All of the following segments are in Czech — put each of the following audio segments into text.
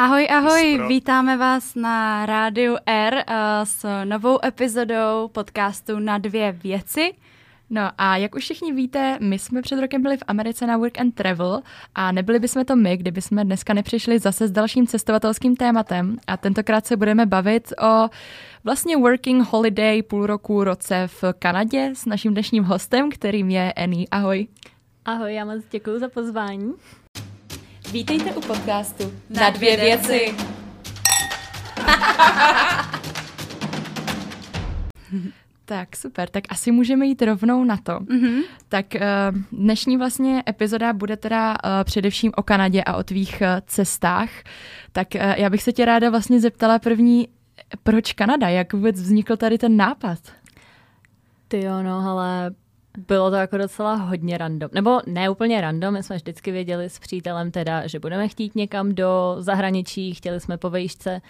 Ahoj, ahoj, Ispro. vítáme vás na rádiu R uh, s novou epizodou podcastu Na dvě věci. No a jak už všichni víte, my jsme před rokem byli v Americe na Work and Travel a nebyli bychom to my, kdyby jsme dneska nepřišli zase s dalším cestovatelským tématem a tentokrát se budeme bavit o vlastně working holiday půl roku, roce v Kanadě s naším dnešním hostem, kterým je Annie. Ahoj. Ahoj, já moc děkuji za pozvání. Vítejte u podcastu Na dvě věci. Tak super, tak asi můžeme jít rovnou na to. Mm-hmm. Tak uh, dnešní vlastně epizoda bude teda uh, především o Kanadě a o tvých uh, cestách. Tak já bych se tě ráda vlastně zeptala první, proč Kanada? Jak vůbec vznikl tady ten nápad? Ty jo, no, ale bylo to jako docela hodně random. Nebo ne úplně random, my jsme vždycky věděli s přítelem teda, že budeme chtít někam do zahraničí, chtěli jsme po vejšce.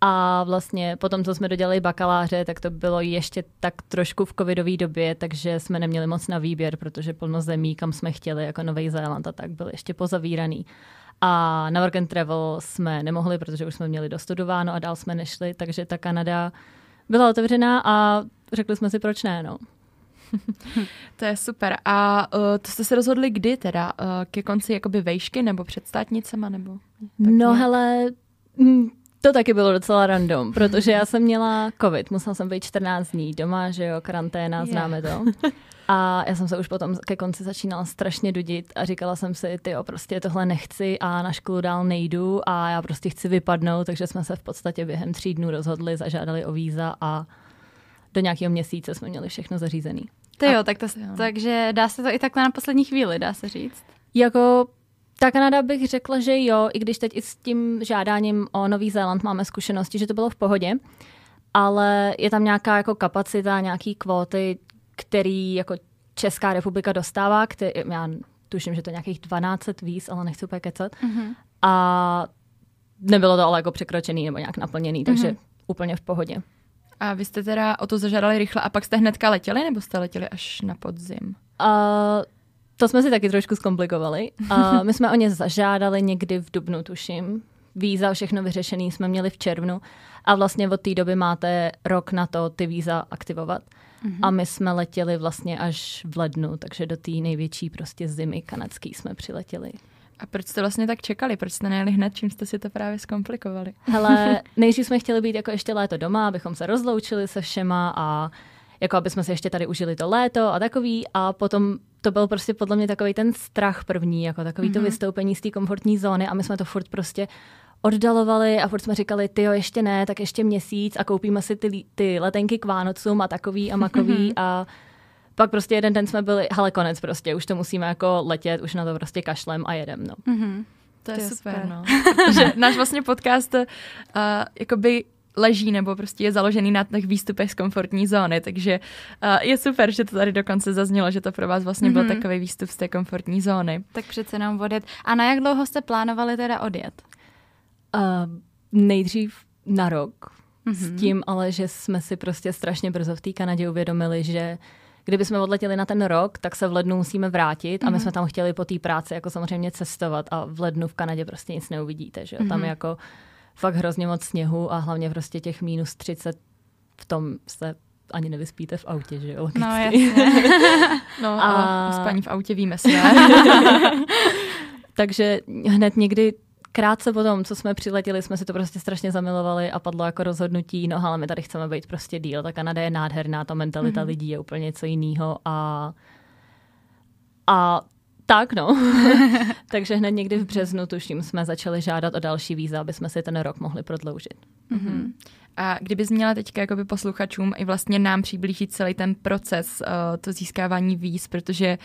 A vlastně potom, co jsme dodělali bakaláře, tak to bylo ještě tak trošku v covidové době, takže jsme neměli moc na výběr, protože plno zemí, kam jsme chtěli, jako Nový Zéland a tak, byl ještě pozavíraný. A na work and travel jsme nemohli, protože už jsme měli dostudováno a dál jsme nešli, takže ta Kanada byla otevřená a řekli jsme si, proč ne, no. to je super. A uh, to jste se rozhodli kdy teda? Uh, ke konci jakoby vejšky nebo před státnicema? Nebo tak no nějak? hele, mm, to taky bylo docela random, protože já jsem měla covid, musela jsem být 14 dní doma, že jo, karanténa, yeah. známe to. A já jsem se už potom ke konci začínala strašně dudit a říkala jsem si, ty prostě tohle nechci a na školu dál nejdu a já prostě chci vypadnout, takže jsme se v podstatě během tří dnů rozhodli, zažádali o víza a do nějakého měsíce jsme měli všechno zařízený. Ty jo, tak to, jo. takže dá se to i takhle na poslední chvíli, dá se říct? Jako ta Kanada bych řekla, že jo, i když teď i s tím žádáním o Nový Zéland máme zkušenosti, že to bylo v pohodě, ale je tam nějaká jako kapacita, nějaký kvóty, který jako Česká republika dostává, který, já tuším, že to je nějakých 12 víz, ale nechci úplně kecat. Mm-hmm. A nebylo to ale jako překročený nebo nějak naplněný, takže mm-hmm. úplně v pohodě. A vy jste teda o to zažádali rychle a pak jste hnedka letěli, nebo jste letěli až na podzim? Uh, to jsme si taky trošku zkomplikovali. Uh, my jsme o ně zažádali někdy v dubnu, tuším. Víza, všechno vyřešený jsme měli v červnu a vlastně od té doby máte rok na to ty víza aktivovat. Mm-hmm. A my jsme letěli vlastně až v lednu, takže do té největší prostě zimy kanadský jsme přiletěli. A proč jste vlastně tak čekali? Proč jste nejeli hned, čím jste si to právě zkomplikovali? Hele, nejdřív jsme chtěli být jako ještě léto doma, abychom se rozloučili se všema a jako aby jsme si ještě tady užili to léto a takový a potom to byl prostě podle mě takový ten strach první, jako takový mm-hmm. to mhm. vystoupení z té komfortní zóny a my jsme to furt prostě oddalovali a furt jsme říkali, ty jo, ještě ne, tak ještě měsíc a koupíme si ty, ty letenky k Vánocům a takový a makový a pak prostě jeden den jsme byli, hele, konec prostě, už to musíme jako letět, už na to prostě kašlem a jedem, no. Mm-hmm. To je, to je super, super, no. že náš vlastně podcast uh, jakoby leží nebo prostě je založený na těch výstupech z komfortní zóny, takže uh, je super, že to tady dokonce zaznělo, že to pro vás vlastně mm-hmm. byl mhm. takový výstup z té komfortní zóny. Tak přece jenom odjet. A na jak dlouho jste plánovali teda odjet? Uh, nejdřív na rok, mm-hmm. s tím ale, že jsme si prostě strašně brzo v té Kanadě uvědomili, že jsme odletěli na ten rok, tak se v lednu musíme vrátit a my mhm. jsme tam chtěli po té práci jako samozřejmě cestovat a v lednu v Kanadě prostě nic neuvidíte, že mm-hmm. tam jako fakt hrozně moc sněhu a hlavně prostě těch minus 30 v tom se ani nevyspíte v autě, že jo? Logicky. No jasně. no a... a spaní v autě víme se. Takže hned někdy krátce potom, co jsme přiletěli, jsme si to prostě strašně zamilovali a padlo jako rozhodnutí, no ale my tady chceme být prostě díl. Ta Kanada je nádherná, ta mentalita mm-hmm. lidí je úplně něco jiného a a tak, no. Takže hned někdy v březnu, tuším, jsme začali žádat o další víza, aby jsme si ten rok mohli prodloužit. Mm-hmm. A kdybys měla teďka jakoby posluchačům i vlastně nám přiblížit celý ten proces, uh, to získávání víz, protože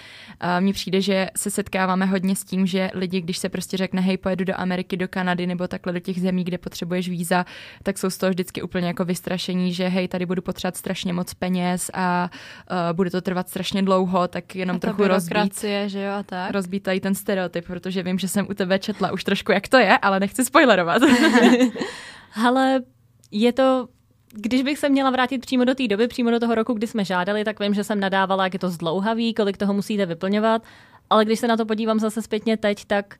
uh, mně přijde, že se setkáváme hodně s tím, že lidi, když se prostě řekne, hej, pojedu do Ameriky, do Kanady nebo takhle do těch zemí, kde potřebuješ víza, tak jsou z toho vždycky úplně jako vystrašení, že hej, tady budu potřebovat strašně moc peněz a uh, bude to trvat strašně dlouho, tak jenom a trochu rozbít, že jo, a tak. rozbít tady ten stereotyp, protože vím, že jsem u tebe četla už trošku, jak to je, ale nechci spoilerovat. Ale je to když bych se měla vrátit přímo do té doby, přímo do toho roku, kdy jsme žádali, tak vím, že jsem nadávala, jak je to zdlouhavý, kolik toho musíte vyplňovat, ale když se na to podívám zase zpětně teď, tak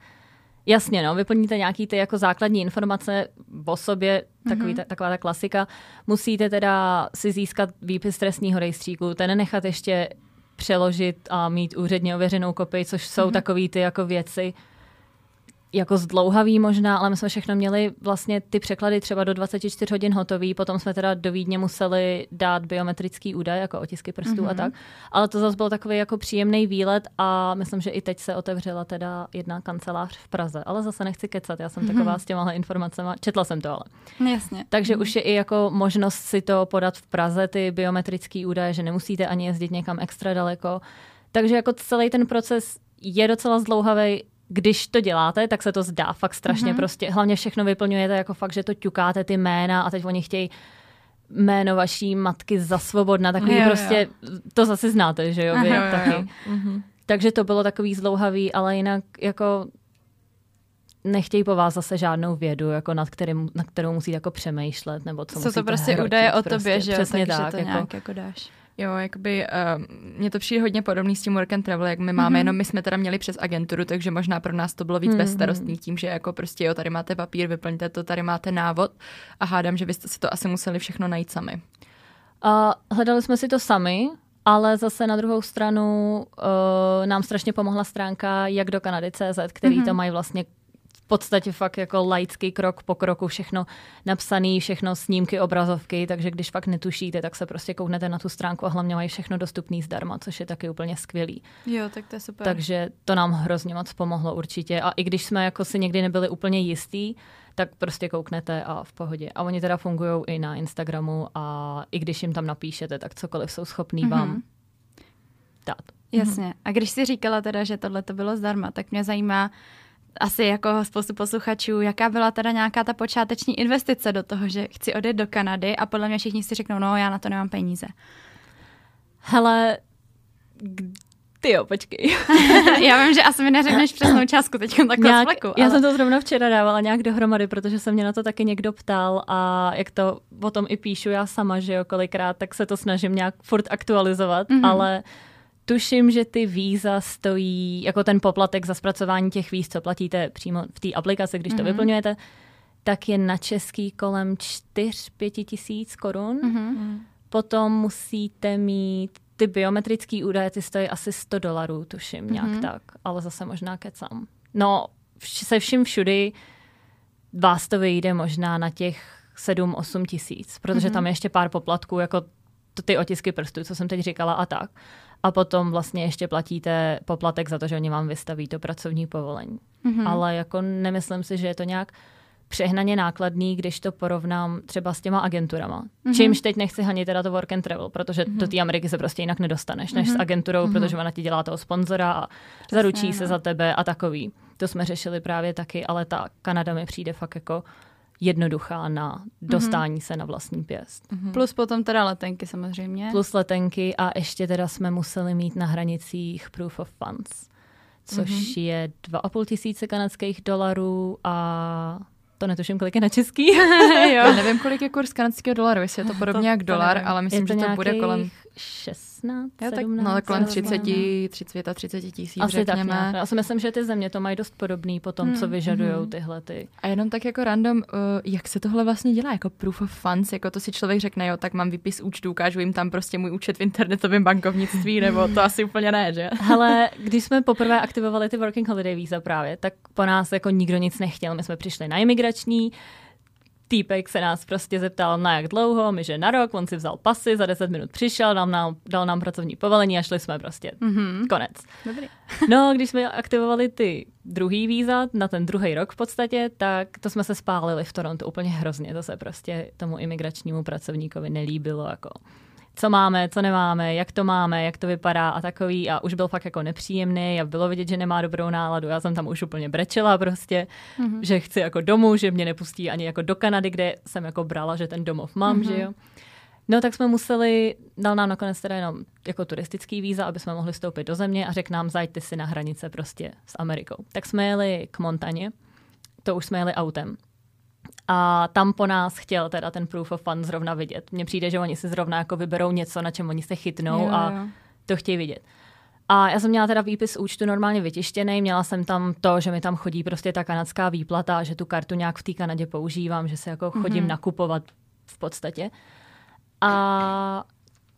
Jasně, no, vyplníte nějaký ty jako základní informace o sobě, takový, mm-hmm. ta, taková ta klasika. Musíte teda si získat výpis trestního rejstříku, ten nechat ještě přeložit a mít úředně ověřenou kopii, což jsou mm-hmm. takové ty jako věci, jako zdlouhavý možná, ale my jsme všechno měli vlastně ty překlady třeba do 24 hodin hotový, potom jsme teda do Vídně museli dát biometrický údaj, jako otisky prstů mm-hmm. a mhm. tak. Ale to zase byl takový jako příjemný výlet a myslím, že i teď se otevřela teda jedna kancelář v Praze. Ale zase nechci kecat, já jsem mm-hmm. taková s těmahle informacemi, četla jsem to ale. Jasně. Takže mm-hmm. už je i jako možnost si to podat v Praze, ty biometrické údaje, že nemusíte ani jezdit někam extra daleko. Takže jako celý ten proces je docela zdlouhavý, když to děláte, tak se to zdá fakt strašně mm-hmm. prostě. Hlavně všechno vyplňujete jako fakt, že to ťukáte ty jména a teď oni chtějí jméno vaší matky za svobodna, takový jo, prostě, jo. to zase znáte, že jo, vy Aha, taky. Jo, jo. Mm-hmm. Takže to bylo takový zlouhavý, ale jinak jako nechtějí po vás zase žádnou vědu, jako nad, kterým, nad kterou musí jako přemýšlet, nebo co Jsou to prostě hrotit, údaje o prostě. tobě, že jo, takže tak, to jako, nějak jako dáš. Jo, jakoby uh, mně to přijde hodně podobný s tím work and travel, jak my máme, mm-hmm. jenom my jsme teda měli přes agenturu, takže možná pro nás to bylo víc mm-hmm. bezstarostný tím, že jako prostě jo, tady máte papír, vyplňte to, tady máte návod a hádám, že byste si to asi museli všechno najít sami. Uh, hledali jsme si to sami, ale zase na druhou stranu uh, nám strašně pomohla stránka jak do Kanady CZ, který mm-hmm. to mají vlastně podstatě fakt jako laický krok po kroku, všechno napsané, všechno snímky, obrazovky, takže když fakt netušíte, tak se prostě kouknete na tu stránku a hlavně mají všechno dostupný zdarma, což je taky úplně skvělý. Jo, tak to je super. Takže to nám hrozně moc pomohlo určitě a i když jsme jako si někdy nebyli úplně jistý, tak prostě kouknete a v pohodě. A oni teda fungují i na Instagramu a i když jim tam napíšete, tak cokoliv jsou schopní mm-hmm. vám dát. Jasně. A když si říkala teda, že tohle to bylo zdarma, tak mě zajímá, asi jako spoustu posluchačů, jaká byla teda nějaká ta počáteční investice do toho, že chci odjet do Kanady a podle mě všichni si řeknou, no já na to nemám peníze. Hele, ty jo, počkej. já vím, že asi mi neřekneš přesnou částku teď takhle nějak, fleku, ale... Já jsem to zrovna včera dávala nějak dohromady, protože se mě na to taky někdo ptal a jak to o tom i píšu já sama, že jo, kolikrát, tak se to snažím nějak furt aktualizovat, mm-hmm. ale Tuším, že ty víza stojí, jako ten poplatek za zpracování těch víz, co platíte přímo v té aplikaci, když mm-hmm. to mhm. vyplňujete, tak je na český kolem 4-5 tisíc korun. Mm-hmm. Potom musíte mít ty biometrické údaje, ty stojí asi 100 dolarů, tuším, mm-hmm. nějak tak, ale zase možná kecám. No, se vším všudy vás to vyjde možná na těch 7-8 tisíc, protože mm-hmm. tam je ještě pár poplatků, jako ty otisky prstů, co jsem teď říkala a tak a potom vlastně ještě platíte poplatek za to, že oni vám vystaví to pracovní povolení. Mm-hmm. Ale jako nemyslím si, že je to nějak přehnaně nákladný, když to porovnám třeba s těma agenturama. Mm-hmm. Čímž teď nechci hanit teda to work and travel, protože mm-hmm. do té Ameriky se prostě jinak nedostaneš, než mm-hmm. s mhm. agenturou, mm-hmm. protože ona ti dělá toho sponzora a Přesně, zaručí se no. za tebe a takový. To jsme řešili právě taky, ale ta Kanada mi přijde fakt jako jednoduchá na dostání mm-hmm. se na vlastní pěst. Mm-hmm. Plus potom teda letenky samozřejmě. Plus letenky a ještě teda jsme museli mít na hranicích proof of funds, což mm-hmm. je 2,5 tisíce kanadských dolarů a to netuším, kolik je na český. jo. Já nevím, kolik je kurz kanadského dolaru, jestli je to podobně to, jak dolar, ale myslím, to že to bude kolem 16, Já tak, No, kolem 30, 30 a 30 tisíc, Asi řekněme. tak Já si myslím, že ty země to mají dost podobný po tom, hmm. co vyžadují hmm. tyhle ty. A jenom tak jako random, uh, jak se tohle vlastně dělá, jako proof of funds, jako to si člověk řekne, jo, tak mám výpis účtu, ukážu jim tam prostě můj účet v internetovém bankovnictví, nebo to asi úplně ne, že? Hele, když jsme poprvé aktivovali ty working holiday víza právě, tak po nás jako nikdo nic nechtěl. My jsme přišli na imigrační, týpek se nás prostě zeptal na jak dlouho, my že na rok, on si vzal pasy, za 10 minut přišel, dal nám, dal nám pracovní povolení a šli jsme prostě. Mm-hmm. Konec. Dobrý. no, když jsme aktivovali ty druhý víza na ten druhý rok v podstatě, tak to jsme se spálili v Torontu úplně hrozně. To se prostě tomu imigračnímu pracovníkovi nelíbilo. Jako co máme, co nemáme, jak to máme, jak to vypadá a takový a už byl fakt jako nepříjemný a bylo vidět, že nemá dobrou náladu. Já jsem tam už úplně brečela prostě, mm-hmm. že chci jako domů, že mě nepustí ani jako do Kanady, kde jsem jako brala, že ten domov mám, mm-hmm. že jo. No tak jsme museli, dal nám nakonec teda jenom jako turistický víza, aby jsme mohli vstoupit do země a řekl nám, zajďte si na hranice prostě s Amerikou. Tak jsme jeli k Montaně, to už jsme jeli autem. A tam po nás chtěl teda ten proof of fund zrovna vidět. Mně přijde, že oni si zrovna jako vyberou něco, na čem oni se chytnou jo, a jo. to chtějí vidět. A já jsem měla teda výpis účtu normálně vytištěný, měla jsem tam to, že mi tam chodí prostě ta kanadská výplata, že tu kartu nějak v té Kanadě používám, že se jako chodím mm-hmm. nakupovat v podstatě. A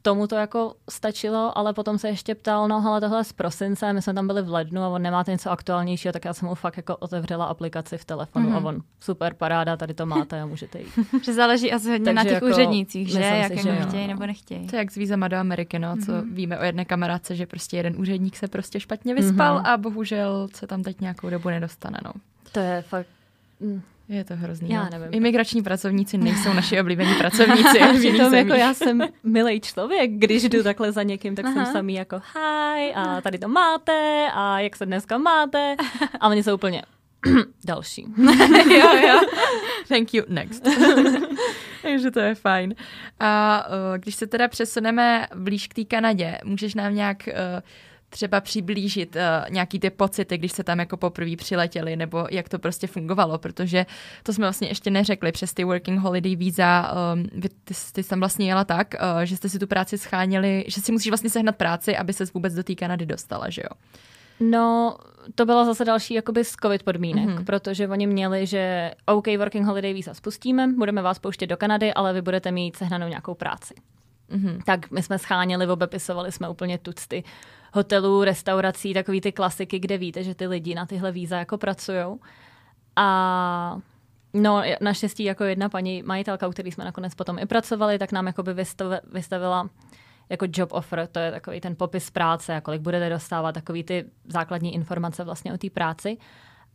tomu to jako stačilo, ale potom se ještě ptal, no ale tohle z prosince, my jsme tam byli v lednu a on nemáte něco aktuálnějšího, tak já jsem mu fakt jako otevřela aplikaci v telefonu mm-hmm. a on super paráda, tady to máte a můžete jít. že záleží asi hodně Takže na těch jako, úřednících, že jak si, že chtějí nebo nechtějí. To je jak s vízama do Ameriky, no, co mm-hmm. víme o jedné kamarádce, že prostě jeden úředník se prostě špatně vyspal mm-hmm. a bohužel se tam teď nějakou dobu nedostane, no. To je fakt mm. Je to hrozný. Já no. nevím. Imigrační pracovníci nejsou naši oblíbení pracovníci. Přitom jako já jsem milý člověk, když jdu takhle za někým, tak Aha. jsem samý jako hi a tady to máte a jak se dneska máte. A oni jsou úplně další. jo, jo. Thank you, next. Takže to je fajn. A uh, když se teda přesuneme blíž k té Kanadě, můžeš nám nějak uh, třeba přiblížit uh, nějaký ty pocity, když se tam jako poprvé přiletěli, nebo jak to prostě fungovalo, protože to jsme vlastně ještě neřekli přes ty working holiday víza, um, vy, ty, ty jsi tam vlastně jela tak, uh, že jste si tu práci scháněli, že si musíš vlastně sehnat práci, aby se vůbec do té Kanady dostala, že jo? No, to bylo zase další jakoby z covid podmínek, mm-hmm. protože oni měli, že OK, working holiday víza spustíme, budeme vás pouštět do Kanady, ale vy budete mít sehnanou nějakou práci. Mm-hmm. Tak my jsme scháněli, obepisovali jsme úplně tucty hotelů, restaurací, takový ty klasiky, kde víte, že ty lidi na tyhle víza jako pracují. A No, naštěstí jako jedna paní majitelka, u který jsme nakonec potom i pracovali, tak nám jakoby vystavila jako job offer, to je takový ten popis práce, kolik budete dostávat, takový ty základní informace vlastně o té práci.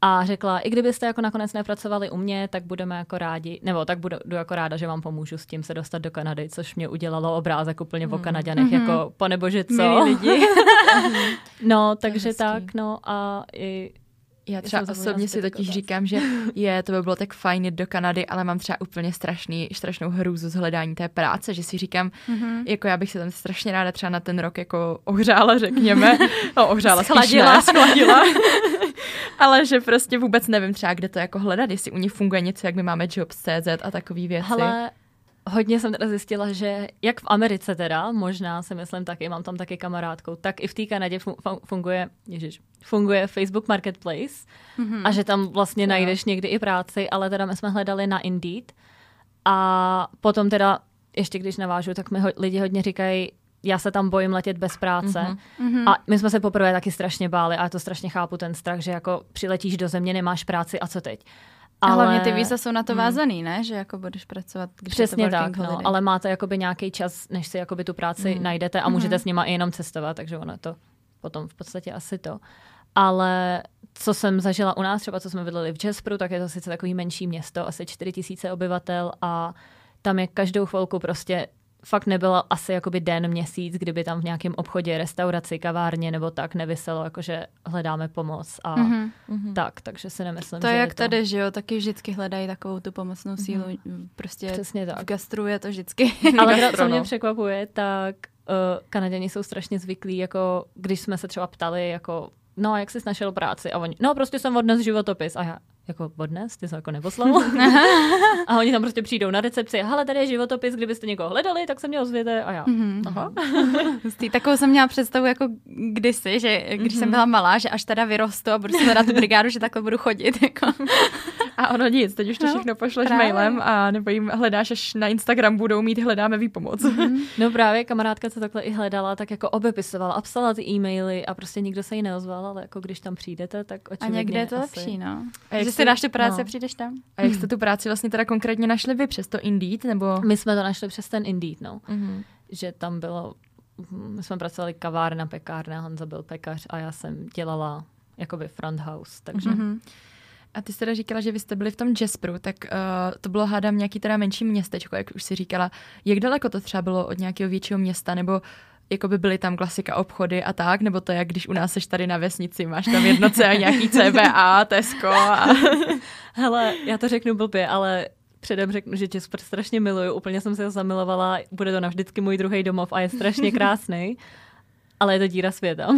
A řekla, i kdybyste jako nakonec nepracovali u mě, tak budeme jako rádi, nebo tak budu, budu jako ráda, že vám pomůžu s tím se dostat do Kanady, což mě udělalo obrázek úplně mm. o Kanaděnech, mm-hmm. jako panebože co. Milí lidi. no, takže tak, no a i já třeba osobně si totiž říkám, že je, to by bylo tak fajn jít do Kanady, ale mám třeba úplně strašný, strašnou hrůzu z hledání té práce, že si říkám, mm-hmm. jako já bych se tam strašně ráda třeba na ten rok jako ohřála, řekněme. No, ohřála, schladila. schladila. ale že prostě vůbec nevím třeba, kde to jako hledat, jestli u nich funguje něco, jak my máme Jobs.cz a takové věci. Hele, hodně jsem teda zjistila, že jak v Americe teda, možná si myslím taky, mám tam taky kamarádkou, tak i v té Kanadě funguje, ježiš, funguje Facebook Marketplace mm-hmm. a že tam vlastně najdeš někdy i práci, ale teda my jsme hledali na Indeed a potom teda, ještě když navážu, tak mi ho, lidi hodně říkají, já se tam bojím letět bez práce. Mm-hmm. A my jsme se poprvé taky strašně báli a já to strašně chápu ten strach, že jako přiletíš do země, nemáš práci a co teď. Ale... A hlavně ty víza jsou na to hmm. vázaný, ne? Že jako budeš pracovat, když Přesně je to tak, no, ale máte jakoby nějaký čas, než si jakoby tu práci hmm. najdete a můžete hmm. s nima i jenom cestovat, takže ono je to potom v podstatě asi to. Ale co jsem zažila u nás, třeba co jsme bydleli v Jasperu, tak je to sice takový menší město, asi 4 tisíce obyvatel a tam je každou chvilku prostě fakt nebylo asi jakoby den, měsíc, kdyby tam v nějakém obchodě, restauraci, kavárně nebo tak nevyselo, jakože hledáme pomoc a mm-hmm. tak, takže si nemyslím, To je jak je to... tady, že jo, taky vždycky hledají takovou tu pomocnou sílu, mm-hmm. prostě Přesně tak. v gastru je to vždycky. Ale co mě překvapuje, tak uh, Kanaděni jsou strašně zvyklí, jako když jsme se třeba ptali, jako no, jak jsi našel práci? A oni, no, prostě jsem odnes životopis. A já, jako odnes, ty jsi jako neposlal. a oni tam prostě přijdou na recepci, hele, tady je životopis, kdybyste někoho hledali, tak se mě ozvěte a já. Mm-hmm. Aha. Takovou jsem měla představu jako kdysi, že když mm-hmm. jsem byla malá, že až teda vyrostu a budu si hledat brigádu, že takhle budu chodit. Jako. A ono nic, teď už to no, všechno pošleš právě. mailem a nebo jim hledáš, až na Instagram budou mít hledáme výpomoc. Mm-hmm. No právě kamarádka, co takhle i hledala, tak jako obepisovala a psala ty e-maily a prostě nikdo se jí neozval, ale jako když tam přijdete, tak očividně A někde je to asi... lepší, no. A jak si dáš tu práci no. a přijdeš tam. A jak jste tu práci vlastně teda konkrétně našli vy přes to Indeed, nebo? My jsme to našli přes ten Indeed, no. Mm-hmm. Že tam bylo, my jsme pracovali kavárna, pekárna, Honza byl pekař a já jsem dělala jakoby front house, takže... Mm-hmm. A ty jsi teda říkala, že vy jste byli v tom Jasperu, tak uh, to bylo hádám nějaký teda menší městečko, jak už si říkala. Jak daleko to třeba bylo od nějakého většího města, nebo jako by byly tam klasika obchody a tak, nebo to jak když u nás seš tady na vesnici, máš tam jednoce a nějaký CBA, Tesco a... Hele, já to řeknu blbě, ale předem řeknu, že tě strašně miluju, úplně jsem se ho zamilovala, bude to navždycky můj druhý domov a je strašně krásný. ale je to díra světa.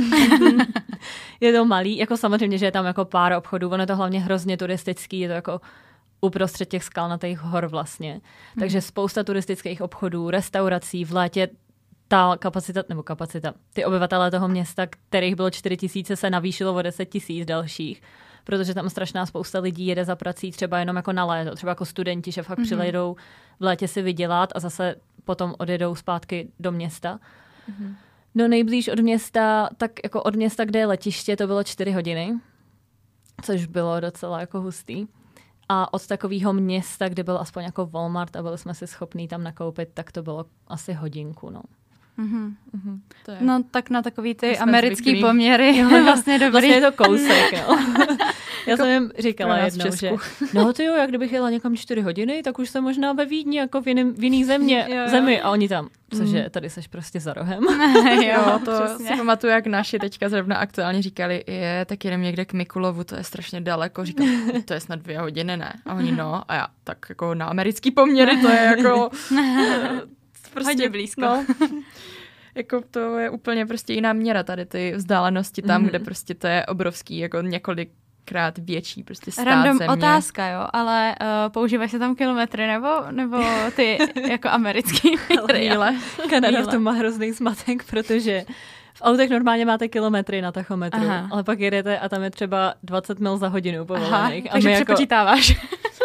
je to malý, jako samozřejmě, že je tam jako pár obchodů, ono je to hlavně hrozně turistický, je to jako uprostřed těch skalnatých hor vlastně. Takže spousta turistických obchodů, restaurací, v létě ta kapacita, nebo kapacita, ty obyvatelé toho města, kterých bylo 4 tisíce, se navýšilo o 10 tisíc dalších, protože tam strašná spousta lidí jede za prací třeba jenom jako na léto, třeba jako studenti, že fakt mm-hmm. přilejdou v létě si vydělat a zase potom odjedou zpátky do města. Mm-hmm. No nejblíž od města, tak jako od města, kde je letiště, to bylo 4 hodiny, což bylo docela jako hustý. A od takového města, kde byl aspoň jako Walmart a byli jsme si schopní tam nakoupit, tak to bylo asi hodinku, no. Mm-hmm. Mm-hmm. To je... No tak na takový ty americký zvyklý. poměry jo, vlastně dobrý. Vlastně je to kousek, jo. Já jsem jim říkala jednou, že no to jo, jak kdybych jela někam čtyři hodiny, tak už jsem možná ve Vídni, jako v, jiným, v jiný země, jo, jo. zemi. A oni tam, cože, mm. tady seš prostě za rohem. jo, to přesně. si pamatuju, jak naši teďka zrovna aktuálně říkali, je, tak jdem někde k Mikulovu, to je strašně daleko. Říkám, to je snad dvě hodiny, ne? A oni, no, a já, tak jako na americký poměry to je jako prostě Hodně blízko. No, jako to je úplně prostě jiná měra tady ty vzdálenosti tam, mm. kde prostě to je obrovský, jako několik krát větší prostě stát Random země. otázka, jo, ale uh, používají se tam kilometry nebo, nebo ty jako americký míle? Kanada v tom má hrozný zmatek, protože v autech normálně máte kilometry na tachometru, Aha. ale pak jedete a tam je třeba 20 mil za hodinu povolených. Aha, a takže jako... přepočítáváš.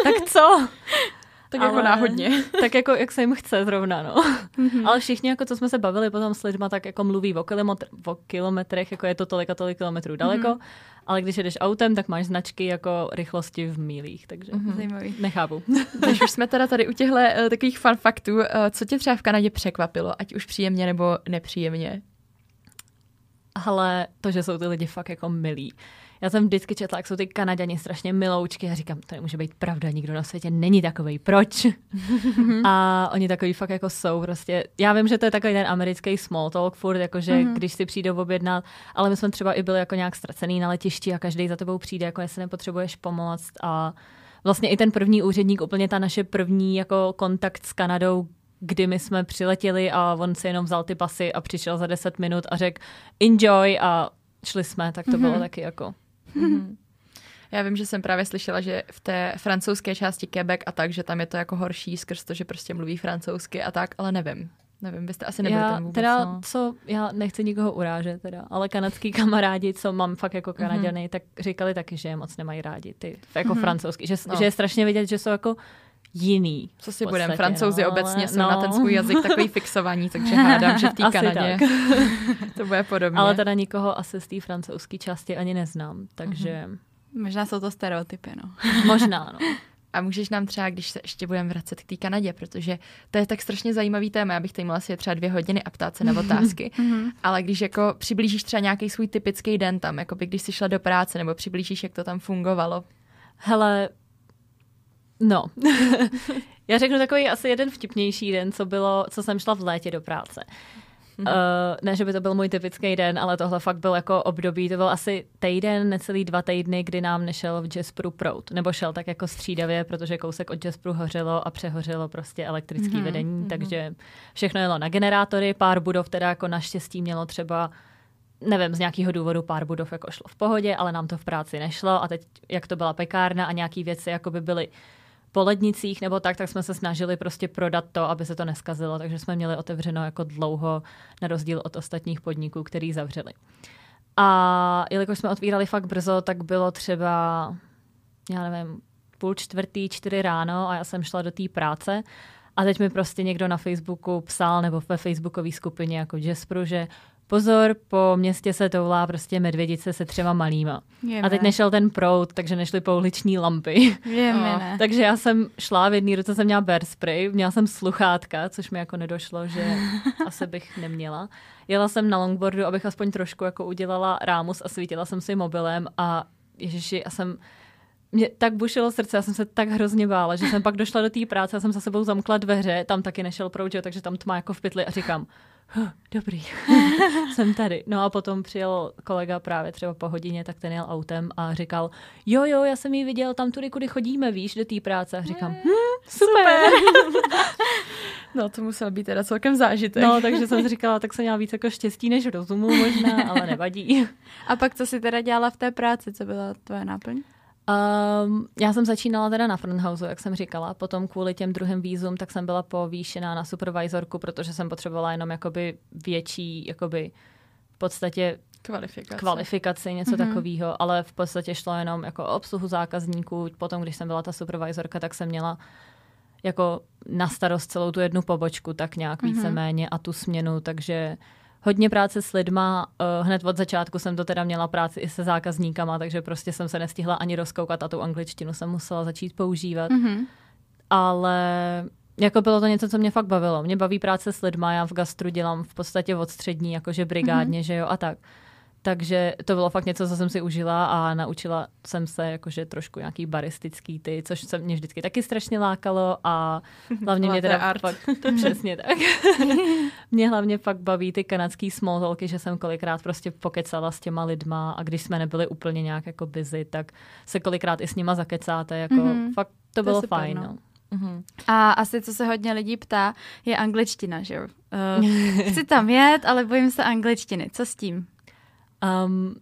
tak co? Tak jako ale, jako náhodně. Tak jako, jak se jim chce zrovna, no. Mm-hmm. Ale všichni, jako co jsme se bavili potom s lidma, tak jako mluví o, kilometr, o kilometrech, jako je to tolik a tolik kilometrů daleko. Mm-hmm. Ale když jedeš autem, tak máš značky jako rychlosti v mílích, takže mm-hmm. Zajímavý. nechápu. Když už jsme teda tady u těchto uh, takových fun faktů, uh, co tě třeba v Kanadě překvapilo, ať už příjemně nebo nepříjemně? Ale to, že jsou ty lidi fakt jako milí. Já jsem vždycky četla, jak jsou ty Kanaděni strašně miloučky a říkám, to nemůže být pravda, nikdo na světě není takový, proč? a oni takový fakt jako jsou prostě. Já vím, že to je takový ten americký small talk furt, jakože mm-hmm. když si přijdou objednat, ale my jsme třeba i byli jako nějak ztracený na letišti a každý za tebou přijde, jako jestli nepotřebuješ pomoct a vlastně i ten první úředník, úplně ta naše první jako kontakt s Kanadou, kdy my jsme přiletěli a on si jenom vzal ty pasy a přišel za 10 minut a řekl enjoy a šli jsme, tak to mm-hmm. bylo taky jako Mm-hmm. Já vím, že jsem právě slyšela, že v té francouzské části Quebec a tak, že tam je to jako horší skrz to, že prostě mluví francouzsky a tak, ale nevím. Nevím, byste asi nebyli já, tam vůbec. Teda, no. co, já nechci nikoho urážet, teda, ale kanadský kamarádi, co mám fakt jako kanaděny, mm-hmm. tak říkali taky, že je moc nemají rádi, ty jako mm-hmm. francouzsky, že, no. že je strašně vidět, že jsou jako jiný. Co si budeme, francouzi no, obecně jsou no. na ten svůj jazyk takový fixovaní, takže hádám, že v té Kanadě to bude podobně. Ale teda nikoho asi z té francouzské části ani neznám, takže... Mm-hmm. Možná jsou to stereotypy, no. Možná, no. A můžeš nám třeba, když se ještě budeme vracet k té Kanadě, protože to je tak strašně zajímavý téma, já bych tady mohla si třeba dvě hodiny a ptát se na otázky, mm-hmm. ale když jako přiblížíš třeba nějaký svůj typický den tam, jako by když jsi šla do práce, nebo přiblížíš, jak to tam fungovalo. Hele, No, já řeknu takový asi jeden vtipnější den, co bylo, co jsem šla v létě do práce. Mm-hmm. Uh, ne, že by to byl můj typický den, ale tohle fakt byl jako období, to byl asi týden, necelý dva týdny, kdy nám nešel v Jaspru prout, nebo šel tak jako střídavě, protože kousek od Jaspru hořelo a přehořelo prostě elektrické mm-hmm. vedení, mm-hmm. takže všechno jelo na generátory, pár budov teda jako naštěstí mělo třeba nevím, z nějakého důvodu pár budov jako šlo v pohodě, ale nám to v práci nešlo a teď, jak to byla pekárna a nějaký věci jako by byly po lednicích nebo tak, tak jsme se snažili prostě prodat to, aby se to neskazilo, takže jsme měli otevřeno jako dlouho na rozdíl od ostatních podniků, který zavřeli. A jelikož jsme otvírali fakt brzo, tak bylo třeba, já nevím, půl čtvrtý, čtyři ráno a já jsem šla do té práce a teď mi prostě někdo na Facebooku psal nebo ve facebookové skupině jako Jaspru, že pozor, po městě se toulá prostě medvědice se třema malýma. Jeme. A teď nešel ten prout, takže nešly pouliční lampy. Jeme, takže já jsem šla, v jedné ruce jsem měla bear spray, měla jsem sluchátka, což mi jako nedošlo, že asi bych neměla. Jela jsem na longboardu, abych aspoň trošku jako udělala rámus a svítila jsem si mobilem a ježiši, já jsem mě tak bušilo srdce, já jsem se tak hrozně bála, že jsem pak došla do té práce, já jsem za sebou zamkla dveře, tam taky nešel proud, takže tam tma jako v pytli a říkám, huh, dobrý, jsem tady. No a potom přijel kolega právě třeba po hodině, tak ten jel autem a říkal, jo, jo, já jsem ji viděl tam tudy, kudy chodíme, víš, do té práce. A říkám, hm, super. super. no to musel být teda celkem zážitek. no, takže jsem si říkala, tak jsem měla víc jako štěstí než rozumu možná, ale nevadí. a pak co jsi teda dělala v té práci, co byla tvoje náplň? Um, já jsem začínala teda na fronthouse, jak jsem říkala, potom kvůli těm druhým vízům, tak jsem byla povýšená na supervisorku, protože jsem potřebovala jenom jakoby větší, jakoby v podstatě Kvalifikace. kvalifikaci, něco mm-hmm. takového, ale v podstatě šlo jenom jako o obsluhu zákazníků. Potom, když jsem byla ta supervisorka, tak jsem měla jako na starost celou tu jednu pobočku, tak nějak mm-hmm. víceméně a tu směnu, takže hodně práce s lidma. Uh, hned od začátku jsem to teda měla práci i se zákazníkama, takže prostě jsem se nestihla ani rozkoukat a tu angličtinu jsem musela začít používat. Mm-hmm. Ale jako bylo to něco, co mě fakt bavilo. Mě baví práce s lidma, já v gastru dělám v podstatě od střední, jakože brigádně, mm-hmm. že jo, a tak. Takže to bylo fakt něco, co jsem si užila a naučila jsem se jakože trošku nějaký baristický ty, což se mě vždycky taky strašně lákalo a hlavně mě teda art. fakt, přesně tak. mě hlavně fakt baví ty kanadský small talky, že jsem kolikrát prostě pokecala s těma lidma a když jsme nebyli úplně nějak jako busy, tak se kolikrát i s nima zakecáte, jako mm-hmm. fakt to, to bylo super, fajn. No. Mm-hmm. A asi, co se hodně lidí ptá, je angličtina, že jo? Uh, chci tam jet, ale bojím se angličtiny. Co s tím? Um,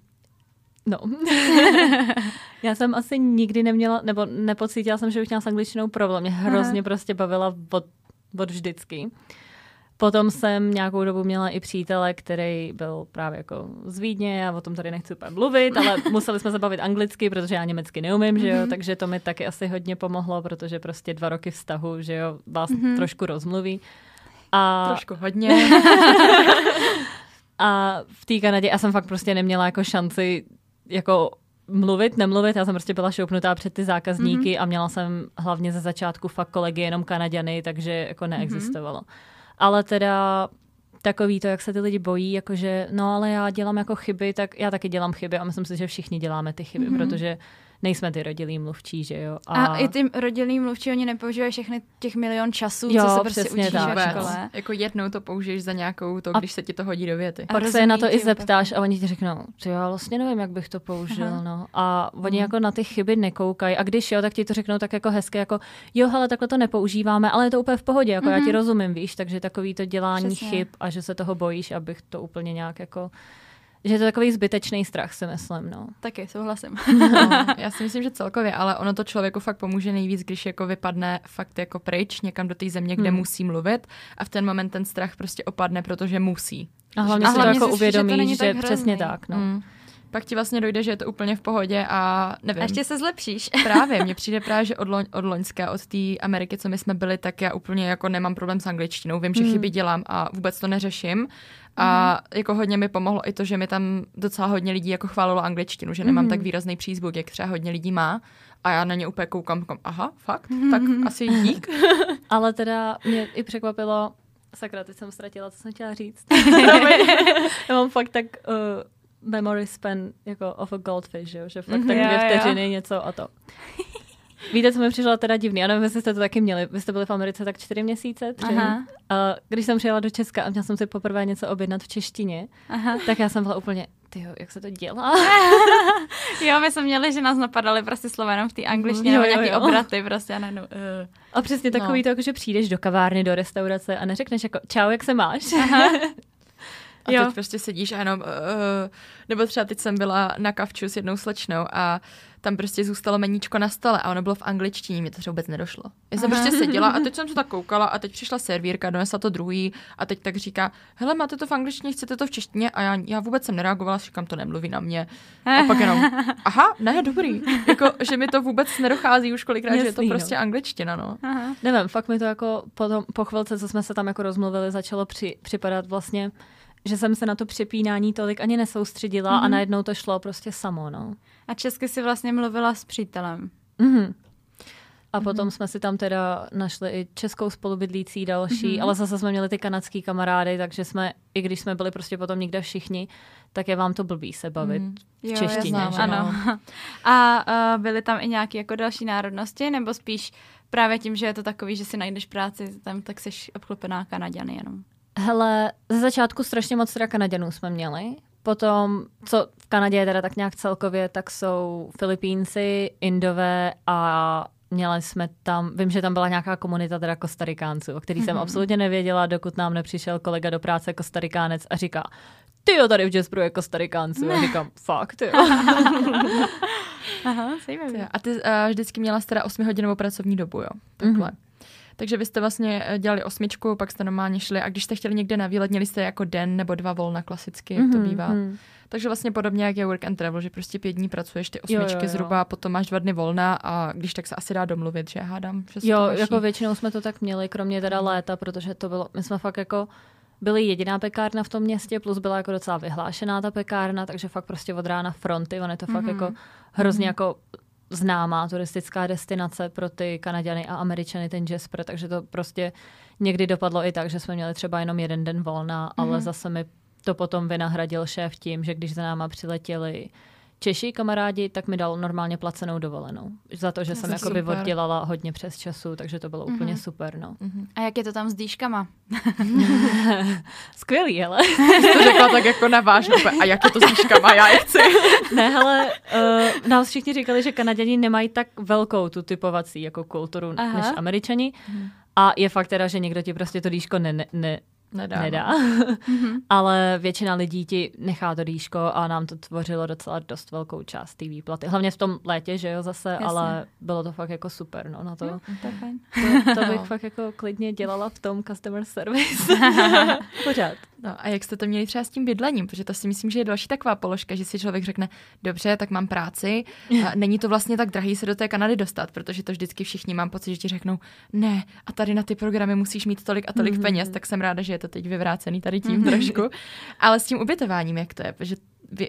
no. já jsem asi nikdy neměla, nebo nepocítila jsem, že bych měla s angličtinou problém. Mě hrozně Aha. prostě bavila od, od vždycky. Potom jsem nějakou dobu měla i přítele, který byl právě jako z Vídně, já o tom tady nechci úplně mluvit, ale museli jsme se bavit anglicky, protože já německy neumím, že jo, mm-hmm. takže to mi taky asi hodně pomohlo, protože prostě dva roky vztahu, že jo, vás mm-hmm. trošku rozmluví. A... Trošku hodně. A v té Kanadě já jsem fakt prostě neměla jako šanci jako mluvit, nemluvit, já jsem prostě byla šoupnutá před ty zákazníky mm-hmm. a měla jsem hlavně ze začátku fakt kolegy jenom Kanaděny, takže jako neexistovalo. Mm-hmm. Ale teda takový to, jak se ty lidi bojí, jakože no ale já dělám jako chyby, tak já taky dělám chyby a myslím si, že všichni děláme ty chyby, mm-hmm. protože nejsme ty rodilí mluvčí, že jo. A, a i ty rodilí mluvčí, oni nepoužívají všechny těch milion časů, jo, co se prostě učíš tak. ve škole. Jako jednou to použiješ za nějakou to, a když se ti to hodí do věty. Pak se na to i zeptáš a oni ti řeknou, že já vlastně nevím, jak bych to použil, Aha. no. A oni hmm. jako na ty chyby nekoukají. A když jo, tak ti to řeknou tak jako hezky, jako jo, hele, takhle to nepoužíváme, ale je to úplně v pohodě, jako mm-hmm. já ti mhm. rozumím, víš, takže takový to dělání Přesně. chyb a že se toho bojíš, abych to úplně nějak jako že je to takový zbytečný strach, si myslím, no. Taky, souhlasím. No, já si myslím, že celkově, ale ono to člověku fakt pomůže nejvíc, když jako vypadne fakt jako pryč někam do té země, kde hmm. musí mluvit a v ten moment ten strach prostě opadne, protože musí. A hlavně a si to jako uvědomíš, že, že tak přesně tak, no. Hmm pak ti vlastně dojde, že je to úplně v pohodě a nevím. A ještě se zlepšíš. právě, mně přijde právě, že od, loň, od Loňska, od té Ameriky, co my jsme byli, tak já úplně jako nemám problém s angličtinou. Vím, že mm. chyby dělám a vůbec to neřeším. A mm. jako hodně mi pomohlo i to, že mi tam docela hodně lidí jako chválilo angličtinu, že nemám mm. tak výrazný přízvuk, jak třeba hodně lidí má. A já na ně úplně koukám, koukám aha, fakt? Tak asi dík. Ale teda mě i překvapilo, sakra, teď jsem ztratila, co jsem chtěla říct. já mám fakt tak uh, memory span jako of a goldfish, že, že fakt mm-hmm, tak dvě vteřiny něco a to. Víte, co mi přišlo teda divný? Nevím, jestli jste to taky měli. Vy jste byli v Americe tak čtyři měsíce, tři. Aha. A když jsem přijela do Česka a měla jsem si poprvé něco objednat v češtině, Aha. tak já jsem byla úplně, ty jak se to dělá? jo, my jsme měli, že nás napadali prostě slova jenom v té angličtině, nebo nějaký jo. obraty prostě. A, najednou, uh. a přesně takový no. to, že přijdeš do kavárny, do restaurace a neřekneš jako, čau, jak se máš? Aha. A jo. teď prostě sedíš a jenom, uh, nebo třeba teď jsem byla na kavču s jednou slečnou a tam prostě zůstalo meníčko na stole a ono bylo v angličtině, mi to třeba vůbec nedošlo. Já jsem Aha. prostě seděla a teď jsem se tak koukala a teď přišla servírka, donesla to druhý a teď tak říká, hele, máte to v angličtině, chcete to v češtině? A já, já vůbec jsem nereagovala, říkám, to nemluví na mě. A pak jenom, aha, ne, dobrý. Jako, že mi to vůbec nedochází už kolikrát, Jasný, že je to prostě no. angličtina, no. Aha. Nevím, fakt mi to jako potom, po chvilce, co jsme se tam jako rozmluvili, začalo při, připadat vlastně že jsem se na to přepínání tolik ani nesoustředila mm-hmm. a mhm. najednou to šlo prostě samo, no. A česky si vlastně mluvila s přítelem. Mm-hmm. A mm-hmm. potom jsme si tam teda našli i českou spolubydlící další, mm-hmm. ale zase jsme měli ty kanadský kamarády, takže jsme, i když jsme byli prostě potom někde všichni, tak je vám to blbý se bavit mm. v jo, češtině. Znám, ano. A uh, byly tam i nějaké jako další národnosti, nebo spíš právě tím, že je to takový, že si najdeš práci tam, tak jsi obklopená Kanaděny jenom? Hele, ze začátku strašně moc teda Kanaděnů jsme měli. Potom, co v Kanadě je teda tak nějak celkově, tak jsou Filipínci, Indové a měli jsme tam, vím, že tam byla nějaká komunita teda kostarikánců, o který mm-hmm. jsem mhm. absolutně nevěděla, dokud nám nepřišel kolega do práce kostarikánec a říká, ty jo, tady v Jasperu je kostarikánců. A říkám, fakt, jo. Aha, zajímavé. A ty uh, vždycky měla teda 8-hodinovou pracovní dobu, jo? Takhle. Mm-hmm. Takže vy jste vlastně eh, dělali osmičku, pak jste normálně šli a když jste chtěli někde na výlet, měli jste jako den nebo dva volna klasicky, jak to Mhm, bývá. mhm. Takže vlastně podobně jak je work and travel, že prostě pět dní pracuješ ty osmičky Jo, jo, jo. zhruba, potom máš dva dny volna a když tak se asi dá domluvit, že hádám, že Jo, to jako většinou jsme to tak měli, kromě teda léta, protože to bylo, my jsme fakt jako byli jediná pekárna v tom městě, plus byla jako docela vyhlášená ta pekárna, takže fakt prostě od rána fronty, on je to fakt Mhm. jako hrozně jako známá turistická destinace pro ty Kanaďany a Američany, ten Jasper, takže to prostě někdy dopadlo i tak, že jsme měli třeba jenom jeden den volna, ale Mhm. zase mi to potom vynahradil šéf tím, že když za náma přiletěli Češi kamarádi, tak mi dal normálně placenou dovolenou. Za to, že jsem To jakoby super. oddělala hodně přes času, takže to bylo úplně Mhm. super, no. Mhm. A jak je to tam s dýškama? Skvělý, ale. to řekla tak jako na vážnou. úplně, A jak je to s výškama, já je chci. ne, ale uh, nám všichni říkali, že Kanaděni nemají tak velkou tu typovací jako kulturu Aha. než Američani. Mhm. A je fakt teda, že někdo ti prostě to dýško ne, ne, ne, Nedá. no. nedá. Mhm. Ale většina lidí ti nechá to dýško a nám to tvořilo docela dost velkou část té výplaty. Hlavně v tom létě, že jo, zase, Jasně. ale bylo to fakt jako super, no, na to. Jo, to je fajn. To, to bych No. fakt jako klidně dělala v tom customer service. Pořád. No a jak jste to měli třeba s tím bydlením? Protože to si myslím, že je další taková položka, že si člověk řekne, dobře, tak mám práci, a není to vlastně tak drahý se do té Kanady dostat, protože to vždycky všichni mám pocit, že ti řeknou, ne, a tady na ty programy musíš mít tolik a tolik Mhm. peněz, tak jsem ráda, že je to teď vyvrácený tady tím trošku. Ale s tím ubytováním, jak to je? Protože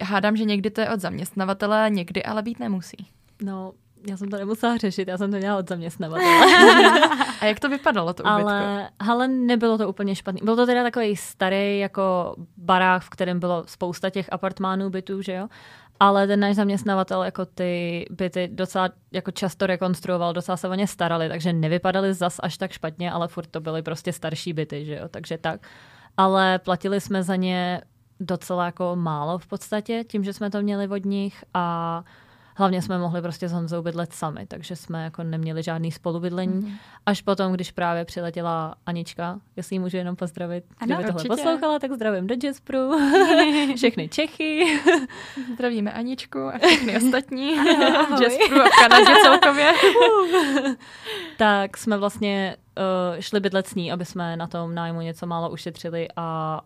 hádám, že někdy to je od zaměstnavatele, někdy ale být nemusí. No, já jsem to nemusela řešit, já jsem to měla od zaměstnavatele. A jak to vypadalo, to ubytko? ale, ale nebylo to úplně špatný. Byl to teda takový starý jako barák, v kterém bylo spousta těch apartmánů, bytů, že jo? Ale ten náš zaměstnavatel jako ty byty docela jako často rekonstruoval, docela se o ně starali, takže nevypadaly zas až tak špatně, ale furt to byly prostě starší byty, že jo? Takže tak. Ale platili jsme za ně docela jako málo v podstatě, tím, že jsme to měli od nich a hlavně jsme mohli prostě s Honzou bydlet sami, takže jsme jako neměli žádný spolubydlení. Mhm. Až potom, když právě přiletěla Anička, jestli ji můžu jenom pozdravit, Ano, kdyby tohle určitě. poslouchala, tak zdravím do Jasperu, všechny Čechy. Zdravíme Aničku a všechny ostatní. Jasperu a v Kanadě celkově. tak jsme vlastně uh, šli bydlet s ní, aby jsme na tom nájmu něco málo ušetřili a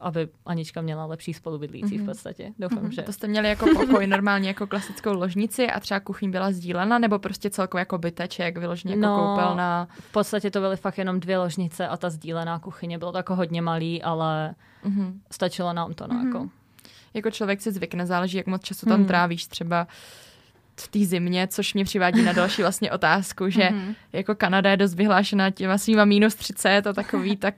aby Anička měla lepší spolubydlící v Mhm. podstatě. Doufám, Mhm. že... To jste měli jako pokoj normálně jako klasickou ložnici a třeba kuchyň byla sdílena, nebo prostě celkově jako byteček, vyloženě jako No. koupelna. V podstatě to byly fakt jenom dvě ložnice a ta sdílená kuchyně. Bylo to jako hodně malý, ale Mhm. stačilo nám to. No, Mhm. jako. Jako člověk si zvykne, záleží, jak moc času tam Hmm. trávíš třeba v té zimě, což mě přivádí na další vlastně otázku, že Mhm. jako Kanada je dost vyhlášená těma svýma minus 30 a takový, tak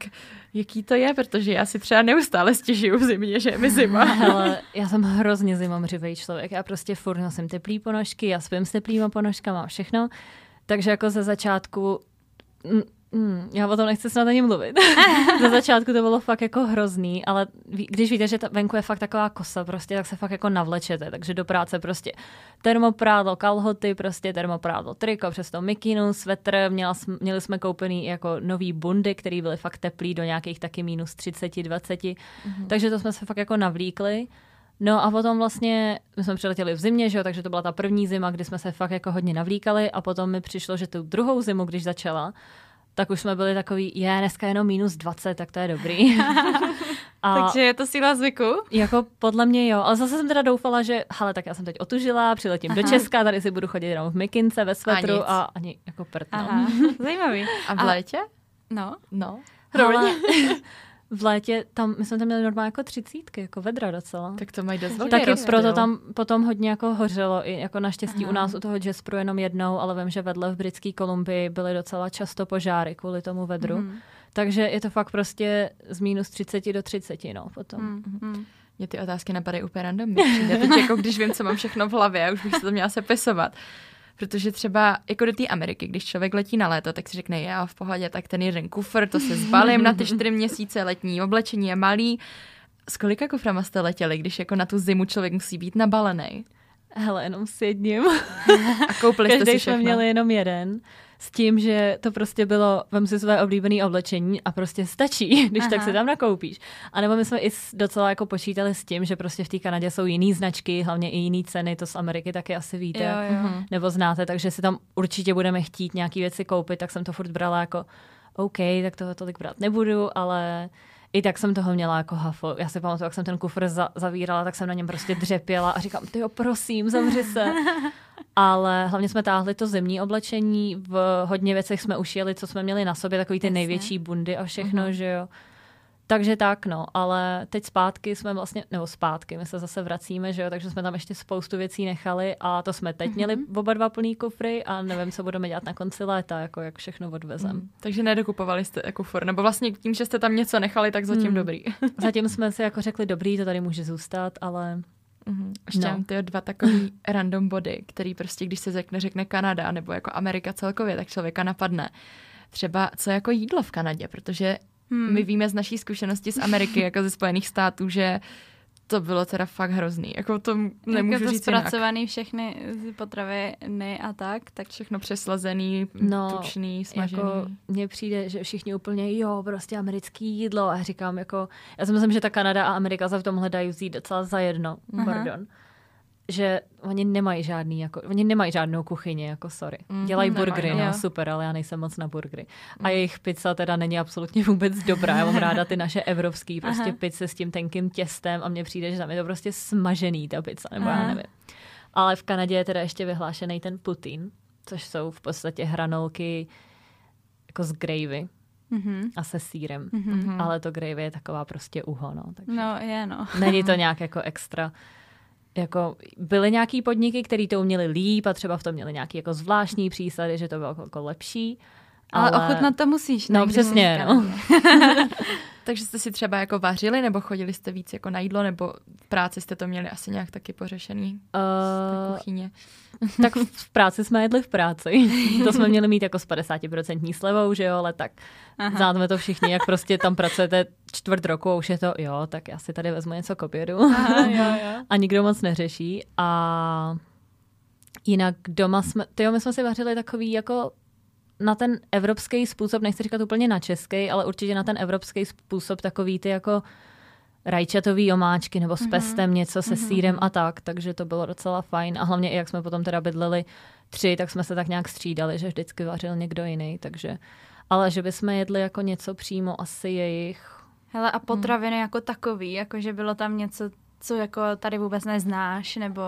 jaký to je, protože já si třeba neustále stěžuju v zimě, že je mi zima. Hele, já jsem hrozně zimomřivý člověk. Já prostě furt nosím teplý ponožky, já spím s teplýma ponožkama a všechno. Takže jako ze začátku, mm, já o tom nechci snad ani mluvit. ze začátku to bylo fakt jako hrozný, ale když víte, že ta venku je fakt taková kosa prostě, tak se fakt jako navlečete. Takže do práce prostě termoprádlo, kalhoty, prostě termoprádlo, triko, přes to mikinu, svetr, měla, měli jsme koupený jako nový bundy, které byly fakt teplý do nějakých taky minus 30, 20. Mhm. Takže to jsme se fakt jako navlíkli. No a potom vlastně, my jsme přiletěli v zimě, že jo, takže to byla ta první zima, kdy jsme se fakt jako hodně navlíkali a potom mi přišlo, že tu druhou zimu, když začala, tak už jsme byli takový, je, dneska jenom minus 20, tak to je dobrý. a Takže je to síla zvyku? jako podle mě jo, ale zase jsem teda doufala, že hele, tak já jsem teď otužila, přiletím do Aha. Česka, tady si budu chodit jenom v mikince, ve svetru nic. a, ani jako prd, no. Aha, zajímavý. A v A- létě? No, No. Ale v létě tam, my jsme tam měli normálně jako třicítky, jako vedra docela. Tak to mají dost velký Taky rozptyl. proto tam potom hodně jako hořelo, i jako naštěstí Aha. u nás u toho Jasperu jenom jednou, ale vím, že vedle v britské Kolumbii byly docela často požáry kvůli tomu vedru. Mhm. Takže je to fakt prostě z minus 30 do 30, no, potom. Mhm. Mhm. Mě ty otázky napadají úplně random. mi přijde. Teď jako když vím, co mám všechno v hlavě, už bych se to měla sepisovat. Protože třeba jako do té Ameriky, když člověk letí na léto, tak si řekne, já v pohodě, tak ten jeden kufr, to se zbalím na ty čtyři měsíce, letní oblečení je malý. S kolika kuframa jste letěli, když jako na tu zimu člověk musí být nabalený? Hele, jenom s jedním. A koupili jste si jsme všechno? měli jenom jeden. S tím, že to prostě bylo, vem si své oblíbené oblečení a prostě stačí, když Aha. tak si tam nakoupíš. A nebo my jsme i docela jako počítali s tím, že prostě v té Kanadě jsou jiné značky, hlavně i jiné ceny, to z Ameriky taky asi víte, Jo, jo. Mhm. nebo znáte, takže si tam určitě budeme chtít nějaké věci koupit, tak jsem to furt brala jako OK, tak toho tolik brát nebudu, ale i tak jsem toho měla jako hafo. Já si pamatuju, jak jsem ten kufr za- zavírala, tak jsem na něm prostě dřepěla a říkám, ty jo, prosím, zavři se. Ale hlavně jsme táhli to zimní oblečení, v hodně věcech jsme ušili, co jsme měli na sobě, takový ty Jasně. největší bundy a všechno, uh-huh. že jo. Takže tak, no, ale teď zpátky jsme vlastně, nebo zpátky, my se zase vracíme, že jo, takže jsme tam ještě spoustu věcí nechali a to jsme teď měli oba dva plný kufry a nevím, co budeme dělat na konci léta, jako jak všechno odvezem. Mm. Takže nedokupovali jste for, nebo vlastně tím, že jste tam něco nechali, tak zatím Mm. dobrý. Zatím jsme si jako řekli, dobrý, to tady může zůstat, ale Mhm. Ještě No. mám ty dva takový random body, který prostě, když se řekne, řekne Kanada nebo jako Amerika celkově, tak člověka napadne. Třeba co jako jídlo v Kanadě, protože Hmm. my víme z naší zkušenosti z Ameriky, jako ze Spojených států, že to bylo teda fakt hrozný. Jako to nemůžu jako to říct jinak. zpracovaný všechny z potraviny a tak, tak Všechno přeslazený, No, tučný, smažený. jako mně přijde, že všichni úplně, jo, prostě americký jídlo a říkám jako, já si myslím, že ta Kanada a Amerika se v tomhle dají vzít docela za jedno, Aha. pardon. Že oni nemají žádný, jako, oni nemají žádnou kuchyni, jako sorry. Mhm, Dělají nemají, burgery, no super, ale já nejsem moc na burgery. A Mhm. jejich pizza teda není absolutně vůbec dobrá. Já mám ráda ty naše evropský prostě Aha. pizze s tím tenkým těstem a mně přijde, že tam je to prostě smažený ta pizza, nebo já Aha. nevím. Ale v Kanadě je teda ještě vyhlášený ten putin, což jsou v podstatě hranolky jako z gravy Mhm. a se sírem. Mhm. Mhm. Ale to gravy je taková prostě uho, no. Takže No, je no. není to nějak jako extra. Jako byly nějaký podniky, které to uměli líp a třeba v tom měli nějaký jako zvláštní přísady, že to bylo jako, jako lepší. Ale, ale ochutnat to musíš. No, když přesně, no. Takže jste si třeba jako vařili, nebo chodili jste víc jako na jídlo, nebo v práci jste to měli asi nějak taky pořešený v Uh, kuchyně? tak v- v práci jsme jedli v práci. to jsme měli mít jako s 50% slevou, že jo, ale tak Aha. známe to všichni, jak prostě tam pracujete čtvrt roku a už je to, jo, tak já si tady vezmu něco k obědu. Aha, jo, jo. a nikdo moc neřeší. A jinak doma jsme, tyjo, my jsme si vařili takový jako na ten evropský způsob, nechci říkat úplně na český, ale určitě na ten evropský způsob takový ty jako rajčatový omáčky nebo s pestem něco se sírem a tak, takže to bylo docela fajn. A hlavně i jak jsme potom teda bydleli tři, tak jsme se tak nějak střídali, že vždycky vařil někdo jiný, takže ale že bychom jedli jako něco přímo asi jejich Hele, a potraviny jako takový, jako že bylo tam něco, co jako tady vůbec neznáš, nebo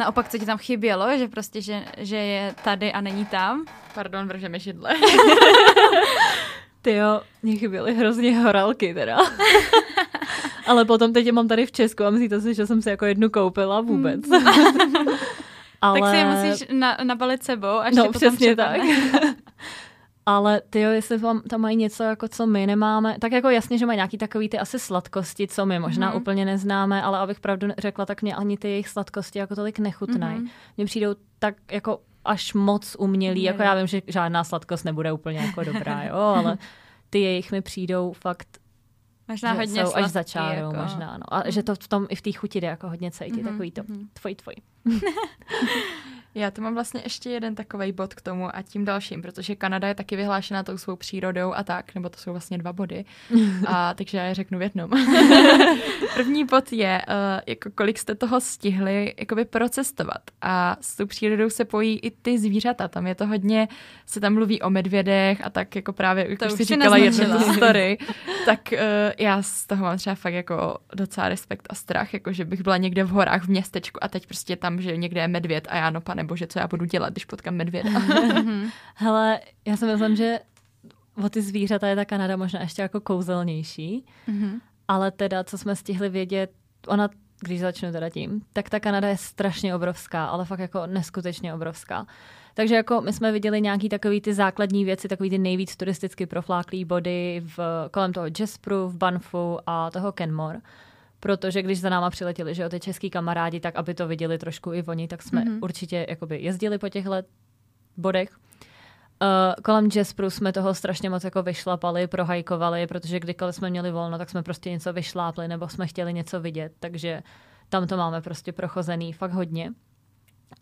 naopak, co ti tam chybělo, že prostě, že, že je tady a není tam. Pardon, vržeme židle. Ty jo, mě chyběly hrozně horálky teda. Ale potom teď je mám tady v Česku a myslíte si, že jsem si jako jednu koupila vůbec. Ale... Tak si je musíš na, nabalit sebou, až No, ti potom přesně tak. Ale ty jo, jestli tam, tam mají něco, jako co my nemáme, tak jako jasně, že mají nějaký takový ty asi sladkosti, co my možná Mhm. mm-hmm. úplně neznáme, ale abych pravdu řekla, tak mě ani ty jejich sladkosti jako tolik nechutnají. Mhm. Mm-hmm. Mně přijdou tak jako až moc umělý, jako já vím, že žádná sladkost nebude úplně jako dobrá, jo, ale ty jejich mi přijdou fakt Možná hodně jsou až za čárou jako. možná. No. A že to v tom i v té chuti jde jako hodně cítit, Mhm, mm-hmm. takový to mhm. tvoj, tvoj. Já tu mám vlastně ještě jeden takový bod k tomu a tím dalším, protože Kanada je taky vyhlášena tou svou přírodou a tak, nebo to jsou vlastně dva body. A takže já je řeknu v jednom. První bod je, uh, jako kolik jste toho stihli jakoby procestovat. A s tou přírodou se pojí i ty zvířata. Tam je to hodně, se tam mluví o medvědech a tak jako právě, jak To už si říkala jednu tu story, tak uh, já z toho mám třeba fakt jako docela respekt a strach, jako že bych byla někde v horách v městečku a teď prostě tam, že někde je medvěd a já no pane bože, co já budu dělat, když potkám medvěda. Hele, já si myslím, že o ty zvířata je ta Kanada možná ještě jako kouzelnější, Mhm. ale teda, co jsme stihli vědět, ona, když začnu teda tím, tak ta Kanada je strašně obrovská, ale fakt jako neskutečně obrovská. Takže jako my jsme viděli nějaký takový ty základní věci, takový ty nejvíc turisticky profláklý body v, kolem toho Jasperu, v Banfu a toho Kenmore. Protože když za náma přiletěli, že jo, ty český kamarádi, tak aby to viděli trošku i oni, tak jsme Mhm. mm-hmm. určitě jakoby jezdili po těchto bodech. Uh, kolem Jasperu jsme toho strašně moc jako vyšlapali, prohajkovali, protože kdykoliv jsme měli volno, tak jsme prostě něco vyšlápli nebo jsme chtěli něco vidět, takže tam to máme prostě prochozený fakt hodně.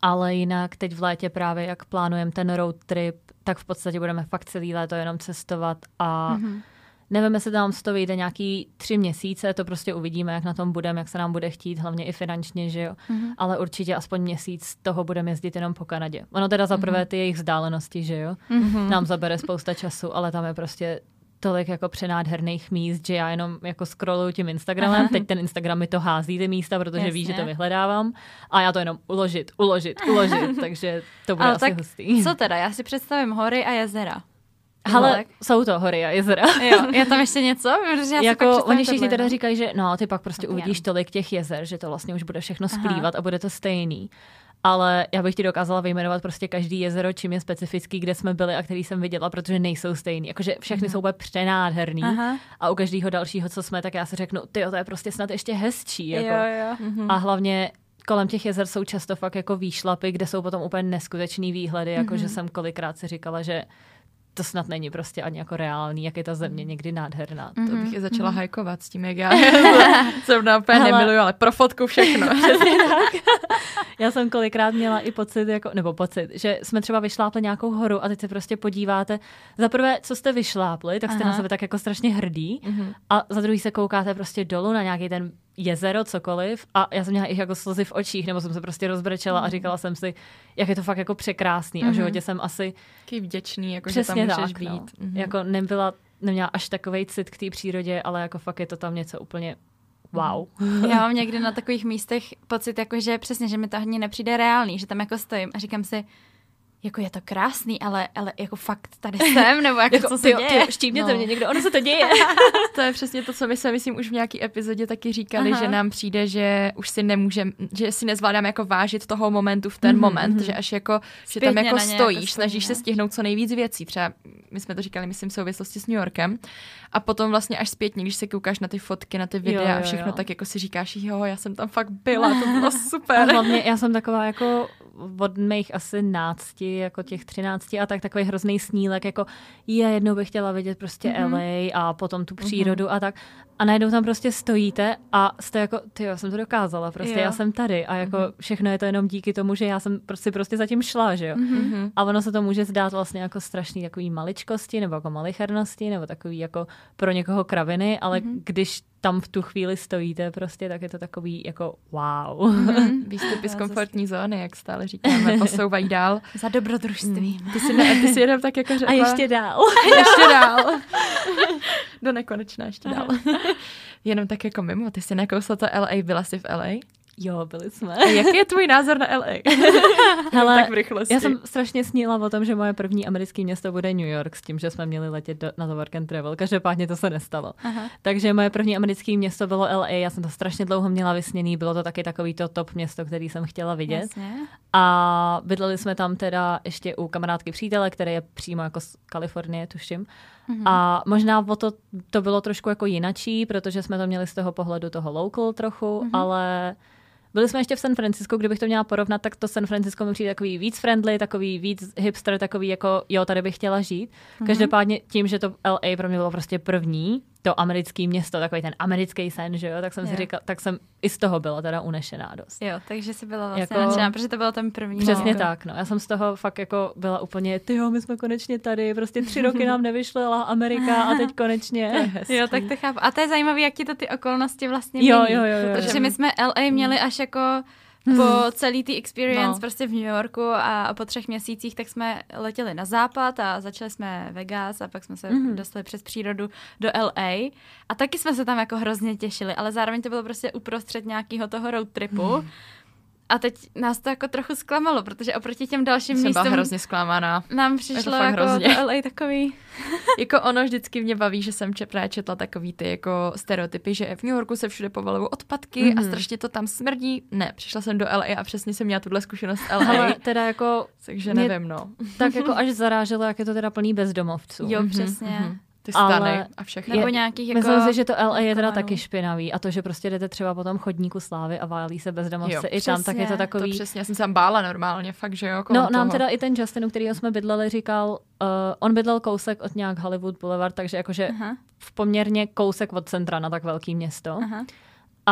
Ale jinak teď v létě právě, jak plánujeme ten road trip, tak v podstatě budeme fakt celý léto jenom cestovat a mm-hmm. Nevím, jestli tam z toho vyjde nějaký tři měsíce, to prostě uvidíme, jak na tom budeme, jak se nám bude chtít, hlavně i finančně, že jo. Mm-hmm. Ale určitě aspoň měsíc toho budeme jezdit jenom po Kanadě. Ono teda za prvé ty jejich vzdálenosti, že jo, mm-hmm. nám zabere spousta času, ale tam je prostě tolik jako přenádherných míst, že já jenom jako scrolluju tím Instagramem, teď ten Instagram mi to hází ty místa, protože Jasně. ví, že to vyhledávám a já to jenom uložit, uložit, uložit, takže to bude Ale asi tak hustý. co teda, já si představím hory a jezera. Ale jsou to hory a jezera. Jo, je tam ještě něco? já jako oni všichni teda říkají, že no, ty pak prostě uvidíš tolik těch jezer, že to vlastně už bude všechno splývat Aha. a bude to stejný ale já bych ti dokázala vyjmenovat prostě každý jezero, čím je specifický, kde jsme byli a který jsem viděla, protože nejsou stejný. Jakože všechny mm. jsou úplně přenádherný Aha. a u každého dalšího, co jsme, tak já si řeknu, ty to je prostě snad ještě hezčí. Jako. Jo, jo. Mm-hmm. A hlavně kolem těch jezer jsou často fakt jako výšlapy, kde jsou potom úplně neskutečný výhledy, jako mm-hmm. že jsem kolikrát si říkala, že to snad není prostě ani jako reálný, jak je ta země mhm. někdy nádherná. Mm-hmm. To bych i začala mm-hmm. hajkovat s tím, jak já jsem na úplně ale... nemiluju, ale pro fotku všechno. já jsem kolikrát měla i pocit, jako, nebo pocit, že jsme třeba vyšlápli nějakou horu a teď se prostě podíváte. Za prvé, co jste vyšlápli, tak jste Aha. na sebe tak jako strašně hrdí mm-hmm. a za druhý se koukáte prostě dolů na nějaký ten jezero, cokoliv a já jsem měla i jako slzy v očích, nebo jsem se prostě rozbrečela mm. a říkala jsem si, jak je to fakt jako překrásný mm-hmm. a v mhm. životě jsem asi... Taký vděčný, jako že tam můžeš tak, být. No. Mm-hmm. Jako nebyla, neměla až takovej cit k té přírodě, ale jako fakt je to tam něco úplně wow. Já mám někdy na takových místech pocit, jako že přesně, že mi to ani nepřijde reálný, že tam jako stojím a říkám si, jako je to krásný, ale, ale jako fakt tady jsem, nebo jako, jako co se děje? Ty, štípněte no. mě někdo, ono se to děje. to je přesně to, co my se, myslím, už v nějaký epizodě taky říkali, Aha. že nám přijde, že už si nemůžeme, že si nezvládáme jako vážit toho momentu v ten mm-hmm. moment, že až jako, Zpětně že tam jako stojíš, jako snažíš se stihnout co nejvíc věcí. Třeba my jsme to říkali, myslím, v souvislosti s New Yorkem. A potom vlastně až zpětně, když se koukáš na ty fotky, na ty videa jo, jo, a všechno, jo. tak jako si říkáš, jo, já jsem tam fakt byla, to bylo super. A hlavně já jsem taková jako od mých asi nácti, jako těch třinácti a tak takový hrozný snílek, jako je, jednou bych chtěla vidět prostě mm-hmm. LA a potom tu přírodu mm-hmm. a tak. A najednou tam prostě stojíte a jste jako, ty já jsem to dokázala, prostě jo. já jsem tady a jako mm-hmm. všechno je to jenom díky tomu, že já jsem prostě prostě zatím šla, že jo. Mm-hmm. A ono se to může zdát vlastně jako strašný takový maličkosti nebo jako malichernosti nebo takový jako pro někoho kraviny, ale mm-hmm. když tam v tu chvíli stojíte prostě, tak je to takový jako wow. Mm, výstupy z komfortní zóny, jak stále říkáme, posouvají dál. Za dobrodružství. Mm. Ty si, ne, ty si jenom tak jako řekla. A ještě dál. A ještě dál. Do nekonečna ještě dál. jenom tak jako mimo, ty jsi nekousla to LA, byla jsi v LA? Jo, byli jsme. A jaký je tvůj názor na LA? Hele, tak v rychlosti. Já jsem strašně sníla o tom, že moje první americké město bude New York s tím, že jsme měli letět do, na to work and travel. Každopádně to se nestalo. Aha. Takže moje první americké město bylo LA. Já jsem to strašně dlouho měla vysněný. Bylo to taky takový to top město, který jsem chtěla vidět. Jasně. A bydleli jsme tam teda ještě u kamarádky přítele, který je přímo jako z Kalifornie, tuším. Mm-hmm. A možná o to, to bylo trošku jako jinačí, protože jsme to měli z toho pohledu toho local trochu, mm-hmm. ale byli jsme ještě v San Francisco, kdybych to měla porovnat, tak to San Francisco mi přijde takový víc friendly, takový víc hipster, takový jako jo, tady bych chtěla žít. Mm-hmm. Každopádně tím, že to LA pro mě bylo prostě první, to americké město, takový ten americký sen, že jo, tak jsem jo. si říkala, tak jsem i z toho byla teda unešená dost. Jo, takže jsi byla vlastně jako, nadšená, protože to bylo ten první. Přesně no. tak, no. Já jsem z toho fakt jako byla úplně, ty jo, my jsme konečně tady, prostě tři roky nám nevyšlela Amerika a teď konečně. jo, tak to chápu. A to je zajímavé, jak ti to ty okolnosti vlastně jo, jo, jo, jo, Protože my jsme LA měli až jako po hmm. celý té experience no. prostě v New Yorku a po třech měsících tak jsme letěli na západ a začali jsme Vegas a pak jsme se mm. dostali přes přírodu do LA a taky jsme se tam jako hrozně těšili, ale zároveň to bylo prostě uprostřed nějakého toho road tripu. Mm. A teď nás to jako trochu zklamalo, protože oproti těm dalším Jsem místům... Byla hrozně zklamaná. Nám přišlo jako hrozně. to LA takový... jako ono vždycky mě baví, že jsem právě četla takový ty jako stereotypy, že v New Yorku se všude povalují odpadky mm-hmm. a mhm. strašně to tam smrdí. Ne, přišla jsem do LA a přesně jsem měla tuhle zkušenost LA. Ale teda jako... Takže nevím, no. Tak jako až zaráželo, jak je to teda plný bezdomovců. Jo, mm-hmm, přesně. Mm-hmm ty stany ale a všechno. Nebo nějakých jako... Myslím si, že to LA je teda taky špinavý a to, že prostě jdete třeba po tom chodníku slávy a válí se bezdomovce jo, i přesně, tam, tak je to takový... To přesně, já jsem se tam bála normálně, fakt, že jo. No, nám toho. teda i ten Justin, u kterého jsme bydleli, říkal, uh, on bydlel kousek od nějak Hollywood Boulevard, takže jakože Aha. v poměrně kousek od centra na tak velký město. Aha.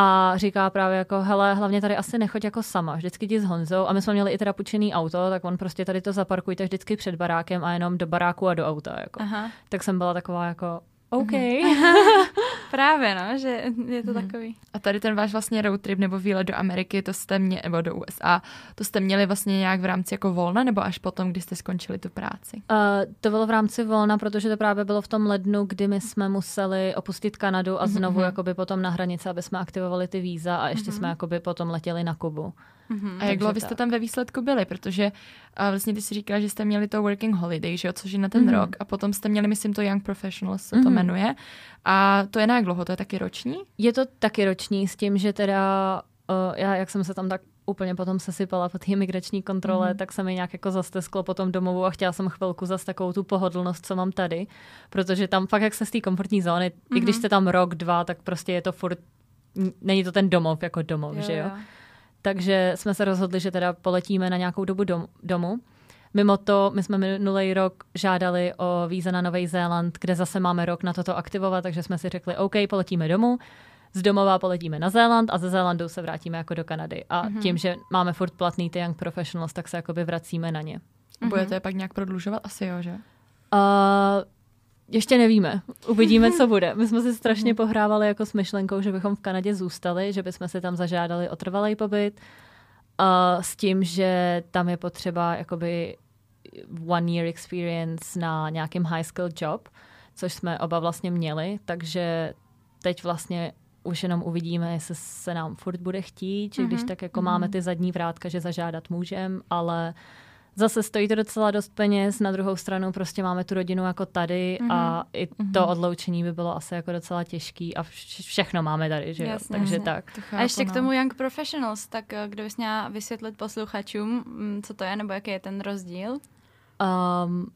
A říká právě jako, hele, hlavně tady asi nechoď jako sama, vždycky jdi s Honzou. A my jsme měli i teda půjčený auto, tak on prostě tady to zaparkujte vždycky před barákem a jenom do baráku a do auta. Jako. Aha. Tak jsem byla taková jako, OK. Právě, no, že je to Mhm. takový. A tady ten váš vlastně road trip nebo výlet do Ameriky, to jste mě, nebo do USA, to jste měli vlastně nějak v rámci jako volna, nebo až potom, když jste skončili tu práci? Uh, to bylo v rámci volna, protože to právě bylo v tom lednu, kdy my jsme museli opustit Kanadu a znovu Mhm. jakoby potom na hranici, aby jsme aktivovali ty víza a ještě jsme jakoby potom letěli na Kubu. Mhm. A jak dlouho vy jste tam ve výsledku byli? Protože a vlastně ty si říkala, že jste měli to working holiday, že jo, což je na ten Mhm. rok, a potom jste měli, myslím, to Young Professionals, se to Mhm. jmenuje. A to je na jak dlouho? To je taky roční? Je to taky roční s tím, že teda uh, já, jak jsem se tam tak úplně potom sesypala po té imigrační kontrole, Mhm. tak se mi nějak jako zastesklo potom domovu a chtěla jsem chvilku zase takovou tu pohodlnost, co mám tady, protože tam fakt jak se z té komfortní zóny, i když Mhm. jste tam rok, dva, tak prostě je to furt, není to ten domov jako domov, že jo? Takže jsme se rozhodli, že teda poletíme na nějakou dobu dom, domů. Mimo to, my jsme minulý rok žádali o víza na Nový Zéland, kde zase máme rok na toto aktivovat, takže jsme si řekli, OK, poletíme domů, z domova poletíme na Zéland a ze Zélandu se vrátíme jako do Kanady. A Mhm. mm-hmm. tím, že máme furt platný ty Young Professionals, tak se jakoby vracíme na ně. Mm-hmm. Budete je pak nějak prodlužovat? Asi jo, že? Uh, ještě nevíme. Uvidíme, co bude. My jsme si strašně pohrávali jako s myšlenkou, že bychom v Kanadě zůstali, že bychom si tam zažádali o trvalý pobyt. Uh, s tím, že tam je potřeba jakoby one year experience na nějakým high skill job, což jsme oba vlastně měli, takže teď vlastně už jenom uvidíme, jestli se nám furt bude chtít, že když Mhm, tak jako mhm. máme ty zadní vrátka, že zažádat můžem, ale zase stojí to docela dost peněz, na druhou stranu prostě máme tu rodinu jako tady a i to Mhm. odloučení by bylo asi jako docela těžký a vš- všechno máme tady, že jo? Jasně, Takže jasně. tak. To chápu, A ještě k no. tomu Young Professionals, tak eh, kdo bys měla vysvětlit posluchačům, mm, co to je, nebo jaký je ten rozdíl? Um,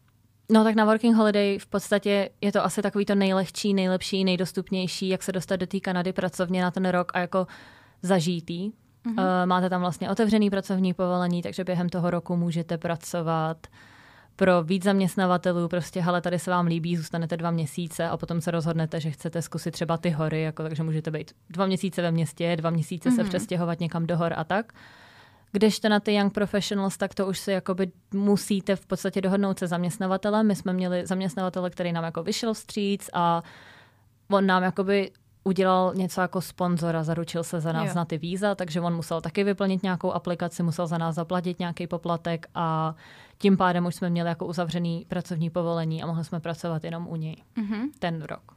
no tak na Working Holiday v podstatě je to asi takový to nejlehčí, nejlepší, nejdostupnější, jak se dostat do té Kanady pracovně na ten rok a jako zažítý. Mhm. Uh, máte tam vlastně otevřený pracovní povolení, takže během toho roku můžete pracovat pro víc zaměstnavatelů, prostě hele, tady se vám líbí, zůstanete dva měsíce a potom se rozhodnete, že chcete zkusit třeba ty hory, jako, takže můžete být dva měsíce ve městě, dva měsíce se Mhm. přestěhovat někam do hor a tak. Kdežto na ty Young Professionals, tak to už si jakoby musíte v podstatě dohodnout se zaměstnavatelem. My jsme měli zaměstnavatele, který nám jako vyšel vstříc a on nám jakoby udělal něco jako sponzora, zaručil se za nás Jo. na ty víza, takže on musel taky vyplnit nějakou aplikaci, musel za nás zaplatit nějaký poplatek a tím pádem už jsme měli jako uzavřený pracovní povolení a mohli jsme pracovat jenom u něj Mhm. ten rok.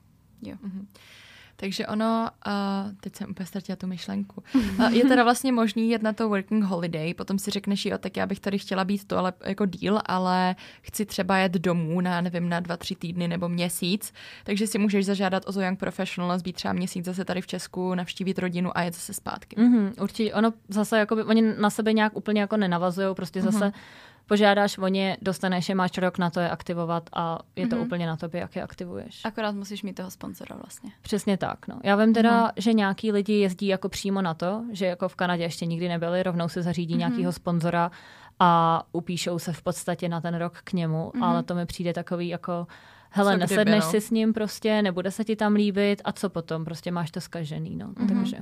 Takže ono, uh, teď jsem úplně ztratila tu myšlenku, uh, je teda vlastně možný jet na to working holiday, potom si řekneš, jo, tak já bych tady chtěla být to ale jako díl, ale chci třeba jet domů na, nevím, na dva, tři týdny nebo měsíc, takže si můžeš zažádat o to Young Professionals, být třeba měsíc zase tady v Česku, navštívit rodinu a jet zase zpátky. Mm-hmm, určitě. Ono zase, jakoby, oni na sebe nějak úplně jako nenavazují, prostě zase požádáš o ně, dostaneš je, máš rok na to je aktivovat a je to Mhm. úplně na tobě, jak je aktivuješ. Akorát musíš mít toho sponzora vlastně. Přesně tak. No. Já vím teda, že nějaký lidi jezdí jako přímo na to, že jako v Kanadě ještě nikdy nebyli, rovnou si zařídí Mhm. nějakého sponzora a upíšou se v podstatě na ten rok k němu, ale to mi přijde takový jako hele, Co kdyby, nesedneš no. si s ním prostě, nebude se ti tam líbit a co potom, prostě máš to zkažený, no. Takže.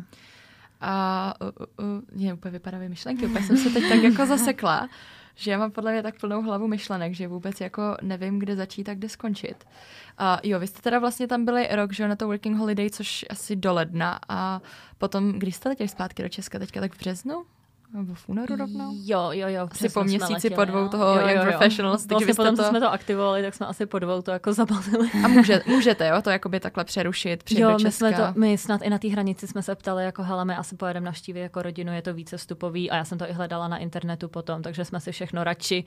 A uh, uh, mě úplně vypadavé myšlenky, úplně jsem se teď tak jako zasekla, že já mám podle mě tak plnou hlavu myšlenek, že vůbec jako nevím, kde začít a kde skončit. A jo, vy jste teda vlastně tam byli rok, že na to working holiday, což asi do ledna a potom, když jste letěli zpátky do Česka, teďka tak v březnu? Nebo v únoru rovnou? Jo, jo, jo. Asi po měsíci, letěli, po dvou toho Young Professionals, takže Vlastně potom, to- co jsme to aktivovali, tak jsme asi po dvou to jako zabalili. A může, můžete, jo, to jakoby takhle přerušit, přijet Jo, do my, Česka. jsme to, my snad i na té hranici jsme se ptali, jako hele, my asi pojedeme navštívit jako rodinu, je to více vstupový a já jsem to i hledala na internetu potom, takže jsme si všechno radši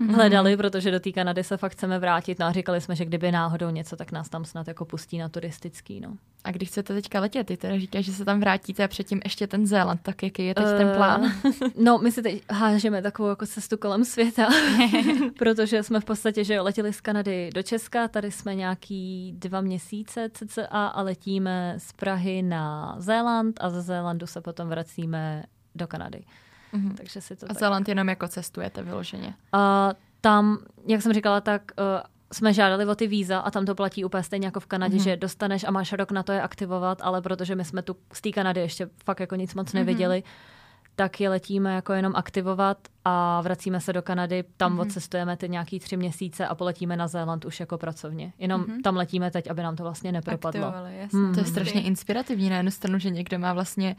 Mhm. hledali, protože do té Kanady se fakt chceme vrátit. No a říkali jsme, že kdyby náhodou něco, tak nás tam snad jako pustí na turistický. No. A když chcete teďka letět, ty teda říkáš, že se tam vrátíte a předtím ještě ten Zéland, tak jaký je teď ten Eh, plán? No, my si teď hážeme takovou jako cestu kolem světa, protože jsme v podstatě, že jo, letěli z Kanady do Česka, tady jsme nějaký dva měsíce cca a letíme z Prahy na Zéland a ze Zélandu se potom vracíme do Kanady. Mhm. Takže si to A tak... Zéland jenom jako cestujete vyloženě. A tam, jak jsem říkala, tak uh, jsme žádali o ty víza a tam to platí úplně stejně jako v Kanadě, Mhm. mm-hmm. že dostaneš a máš rok na to je aktivovat, ale protože my jsme tu z té Kanady ještě fakt jako nic moc neviděli, tak je letíme jako jenom aktivovat a vracíme se do Kanady, tam Mhm. mm-hmm. odcestujeme ty nějaký tři měsíce a poletíme na Zéland už jako pracovně. Jenom mm-hmm. tam letíme teď, aby nám to vlastně nepropadlo. Hmm. To je Mhm. strašně inspirativní na jednu stranu, že někdo má vlastně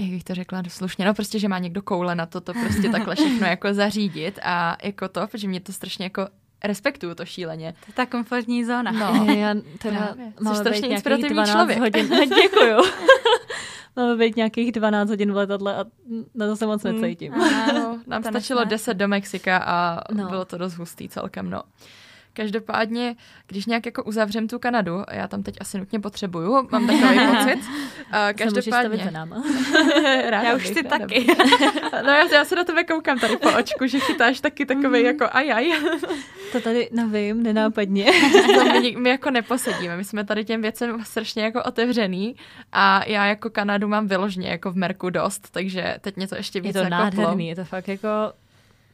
jak bych to řekla slušně, no prostě, že má někdo koule na to, to prostě takhle všechno jako zařídit a jako to, protože mě to strašně jako respektuju to šíleně. To je ta komfortní zóna. No. Já teda máme strašně inspirativní 12 člověk. hodin. Děkuju. máme být nějakých 12 hodin v letadle a na to se moc Hmm. necítím. No, nám To stačilo nesnáší. 10 do Mexika a No. bylo to dost hustý celkem, no. Každopádně, když nějak jako uzavřem tu Kanadu, a já tam teď asi nutně potřebuju, mám takový pocit. Se každopádně, náma. ráda Já už bych, si ráda taky. No já, já se na tebe koukám tady po očku, že chytáš taky takový jako ajaj. To tady nevím, nenápadně. To my, my jako neposedíme, my jsme tady těm věcem strašně jako otevřený a já jako Kanadu mám vyložně jako v Merku dost, takže teď mě to ještě Je víc to nakoplo. nádherný, je to fakt jako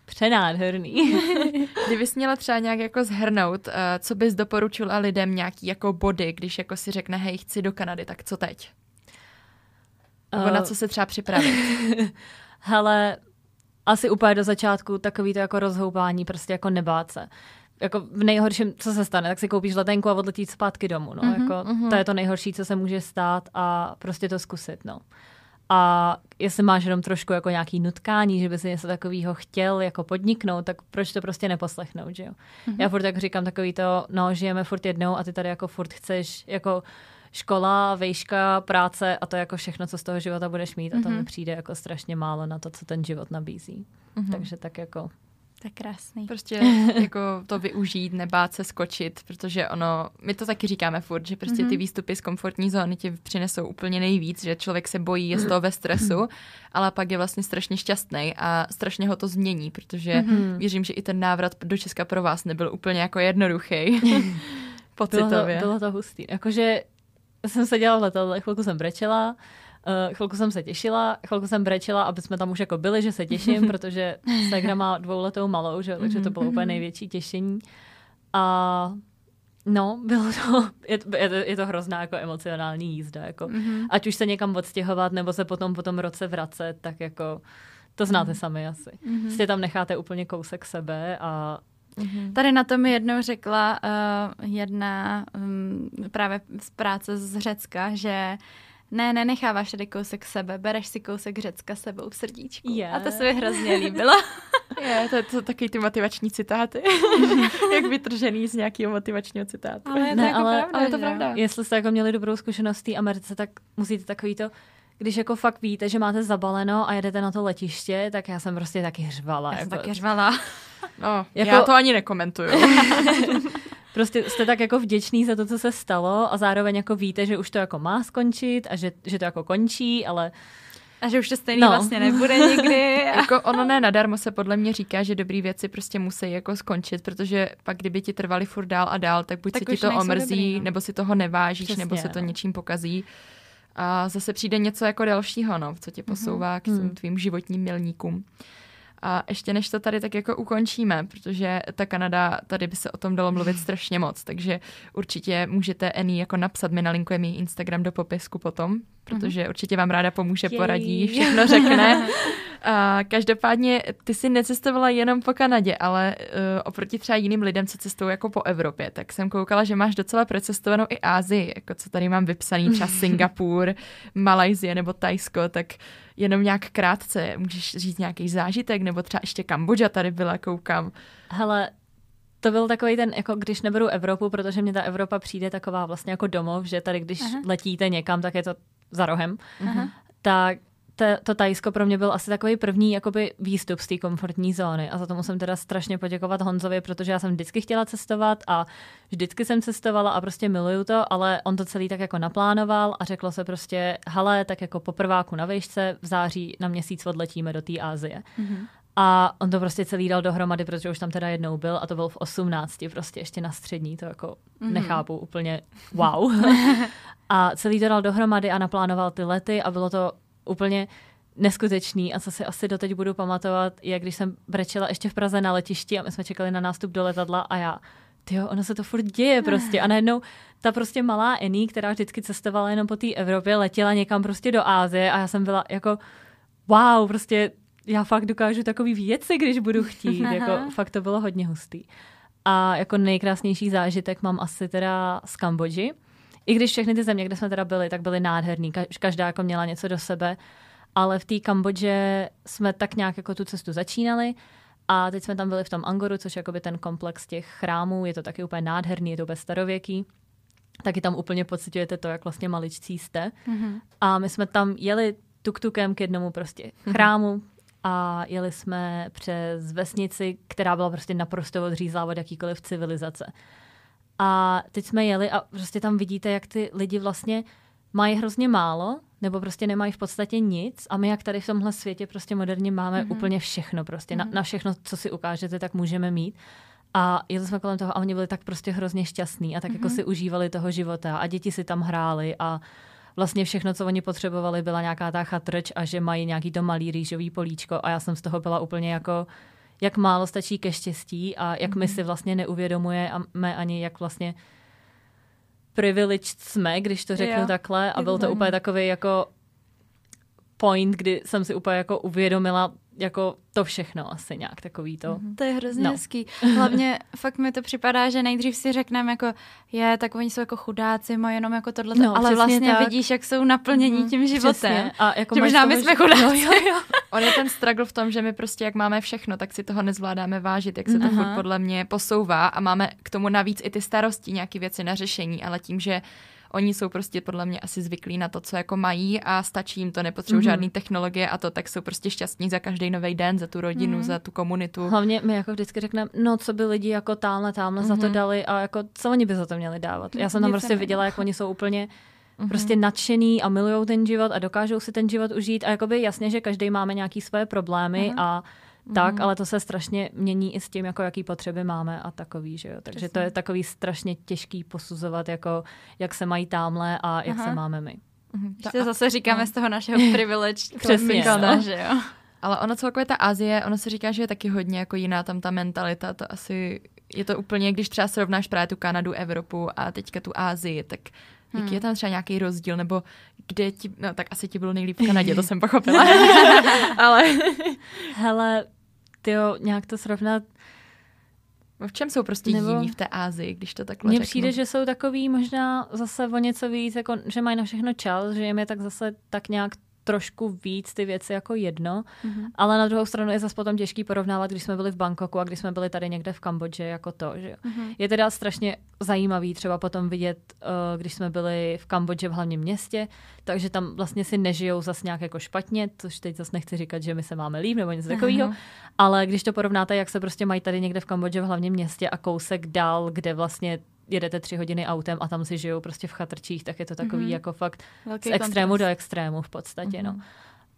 přenádherný. Kdybys měla třeba nějak jako zhrnout, uh, co bys doporučila lidem nějaký jako body, když jako si řekne, hej, chci do Kanady, tak co teď? Nebo na Eh, co se třeba připravit? Hele, asi úplně do začátku takový to jako rozhoupání, prostě jako nebát se. Jako v nejhorším, co se stane, tak si koupíš letenku a odletíš zpátky domů. No. Mhm, Mm-hmm, jako, mhm. To je to nejhorší, co se může stát a prostě to zkusit. No. A jestli máš jenom trošku jako nějaký nutkání, že by si něco takového chtěl jako podniknout, tak proč to prostě neposlechnout, že jo? Mm-hmm. Já furt jako říkám takový to, no, žijeme furt jednou a ty tady jako furt chceš jako škola, vejška, práce a to jako všechno, co z toho života budeš mít a to Mhm. mi přijde jako strašně málo na to, co ten život nabízí. Mhm. Takže tak jako To je krásný. Prostě jako to využít, nebát se skočit, protože ono, my to taky říkáme furt, že prostě ty výstupy z komfortní zóny ti přinesou úplně nejvíc, že člověk se bojí, je z toho ve stresu, ale pak je vlastně strašně šťastný a strašně ho to změní, protože Mhm. věřím, že i ten návrat do Česka pro vás nebyl úplně jako jednoduchý. bylo to, Pocitově. bylo to hustý. Jakože jsem seděla v letadle, chvilku jsem brečela, Uh, chvilku jsem se těšila, chvilku jsem brečela, aby jsme tam už jako byli, že se těším, protože Segra má dvouletou malou, že? takže to bylo úplně největší těšení. A no, bylo to, je, to- je, to, je to hrozná jako emocionální jízda. Jako. Mhm. Ať už se někam odstěhovat, nebo se potom po tom roce vracet, tak jako to znáte sami asi. Mhm. Prostě tam necháte úplně kousek sebe a Mhm. Tady na to mi jednou řekla uh, jedna um, právě z práce z Řecka, že ne, nenecháváš tady kousek sebe, bereš si kousek Řecka sebou v srdíčku. Je. A to se mi hrozně líbilo. Je, to, to taky ty motivační citáty. Jak vytržený z nějakého motivačního citátu. Ale je to Ne, jako ale- pravda, ale je to pravda. Jestli jste jako měli dobrou zkušenost v té Americe, tak musíte takový to, když jako fakt víte, že máte zabaleno a jedete na to letiště, tak já jsem prostě taky hřvala. Já jsem jako, taky řvala. No, Jako- já to ani nekomentuju. Prostě jste tak jako vděčný za to, co se stalo a zároveň jako víte, že už to jako má skončit a že, že to jako končí, ale A že už to stejný No. vlastně nebude nikdy. jako ono ne nadarmo se podle mě říká, že dobrý věci prostě musí jako skončit, protože pak kdyby ti trvali furt dál a dál, tak buď Tak se ti to omrzí, dobrý, no. nebo si toho nevážíš, Přesně, nebo se to no. něčím pokazí. A zase přijde něco jako dalšího, no, co tě posouvá k Mhm. tvým životním milníkům. A ještě než to tady tak jako ukončíme, protože ta Kanada, tady by se o tom dalo mluvit strašně moc, takže určitě můžete Eni jako napsat, my nalinkujeme její Instagram do popisku potom, protože určitě vám ráda pomůže, poradí, všechno řekne. A každopádně ty jsi necestovala jenom po Kanadě, ale uh, oproti třeba jiným lidem, co cestují jako po Evropě, tak jsem koukala, že máš docela procestovanou i Ázii, jako co tady mám vypsaný, třeba Singapur, Malajzie nebo Tajsko, tak jenom nějak krátce, můžeš říct nějaký zážitek, nebo třeba ještě Kambodža tady byla, koukám. hele, to byl takový ten, jako když neberu Evropu, protože mě ta Evropa přijde taková vlastně jako domov, že tady když Aha. letíte někam, tak je to za rohem. Aha. tak to, to Tajsko pro mě byl asi takový první jakoby výstup z té komfortní zóny a za to musím teda strašně poděkovat Honzovi, protože já jsem vždycky chtěla cestovat a vždycky jsem cestovala a prostě miluju to, ale on to celý tak jako naplánoval a řeklo se prostě, hele, tak jako po prváku na výšce v září na měsíc odletíme do té Ázie. Mhm. A on to prostě celý dal dohromady, protože už tam teda jednou byl a to byl v 18, prostě ještě na střední, to jako mm-hmm. nechápu úplně wow. a celý to dal dohromady a naplánoval ty lety a bylo to úplně neskutečný a co si asi doteď budu pamatovat, je když jsem brečela ještě v Praze na letišti a my jsme čekali na nástup do letadla a já jo, ono se to furt děje prostě a najednou ta prostě malá Eni, která vždycky cestovala jenom po té Evropě, letěla někam prostě do Ázie a já jsem byla jako wow, prostě já fakt dokážu takový věci, když budu chtít. jako, fakt to bylo hodně hustý. A jako nejkrásnější zážitek mám asi teda z Kambodži. I když všechny ty země, kde jsme teda byli, tak byly nádherný. Každá jako měla něco do sebe. Ale v té Kambodži jsme tak nějak jako tu cestu začínali. A teď jsme tam byli v tom Angoru, což je jakoby ten komplex těch chrámů. Je to taky úplně nádherný, je to bez starověký. Taky tam úplně pocitujete to, jak vlastně maličcí jste. Mm-hmm. A my jsme tam jeli tuktukem k jednomu prostě chrámu, a jeli jsme přes vesnici, která byla prostě naprosto odřízlá od jakýkoliv civilizace. A teď jsme jeli a prostě tam vidíte, jak ty lidi vlastně mají hrozně málo, nebo prostě nemají v podstatě nic a my jak tady v tomhle světě prostě moderně máme mm-hmm. úplně všechno prostě. Mm-hmm. Na, mhm. na všechno, co si ukážete, tak můžeme mít. A jeli jsme kolem toho a oni byli tak prostě hrozně šťastní a tak mm-hmm. jako mhm. si užívali toho života a děti si tam hráli a vlastně všechno, co oni potřebovali, byla nějaká ta chatrč a že mají nějaký to malý rýžový políčko a já jsem z toho byla úplně jako jak málo stačí ke štěstí a jak my mhm. si vlastně neuvědomujeme ani jak vlastně privileged jsme, když to řeknu jo. takhle a byl to úplně takový jako point, kdy jsem si úplně jako uvědomila, jako to všechno asi nějak takový to. Mm-hmm. To je hrozně no. hezký. Hlavně fakt mi to připadá, že nejdřív si řekneme jako je, tak oni jsou jako chudáci, mají jenom jako tohle, no, ale vlastně tak. vidíš, jak jsou naplnění mm-hmm. tím životem. Přesně. A jako že možná my jsme chudáci. Jo, jo, jo. On je ten struggle v tom, že my prostě jak máme všechno, tak si toho nezvládáme vážit, jak se to furt podle mě posouvá a máme k tomu navíc i ty starosti, nějaké věci na řešení, ale tím, že Oni jsou prostě podle mě asi zvyklí na to, co jako mají a stačí jim to, nepotřebují mm-hmm. žádný technologie a to, tak jsou prostě šťastní za každý nový den, za tu rodinu, mm-hmm. za tu komunitu. Hlavně my jako vždycky řekneme, no co by lidi jako tamhle, tamhle mm-hmm. za to mhm. dali a jako co oni by za to měli dávat. Já jsem tam prostě viděla, jak oni jsou úplně mm-hmm. prostě nadšený a milují ten život a dokážou si ten život užít a jakoby jasně, že každý máme nějaký své problémy mm-hmm. a tak, mm. ale to se strašně mění i s tím, jako jaký potřeby máme a takový, že jo. Takže Přesně. to je takový strašně těžký posuzovat, jako jak se mají tamhle a jak Aha. se máme my. Mhm. To zase říkáme no. z toho našeho privilege. Přesně, no. že jo. Ale ono celkově ta Azie, ono se říká, že je taky hodně jako jiná tam ta mentalita, to asi je to úplně, když třeba srovnáš právě tu Kanadu, Evropu a teďka tu Ázii, tak Jaký hmm. je tam třeba nějaký rozdíl, nebo kde ti, no tak asi ti bylo nejlíp v Kanadě, to jsem pochopila. Ale... Hele, tyjo, nějak to srovnat v čem jsou prostě Nebo... jiní v té Ázii, když to takhle Mně přijde, že jsou takový možná zase o něco víc, jako, že mají na všechno čas, že jim je tak zase tak nějak trošku víc ty věci jako jedno, mm-hmm. ale na druhou stranu je zase potom těžký porovnávat, když jsme byli v Bangkoku a když jsme byli tady někde v Kambodži jako to, že mm-hmm. Je teda strašně zajímavý třeba potom vidět, uh, když jsme byli v Kambodži v hlavním městě, takže tam vlastně si nežijou zase nějak jako špatně, což teď zase nechci říkat, že my se máme líp nebo něco takového, mm-hmm. ale když to porovnáte, jak se prostě mají tady někde v Kambodži v hlavním městě a kousek dál, kde vlastně jedete tři hodiny autem a tam si žijou prostě v chatrčích, tak je to takový mm-hmm. jako fakt Velký z extrému kontrast. do extrému v podstatě, mm-hmm. no. Mhm.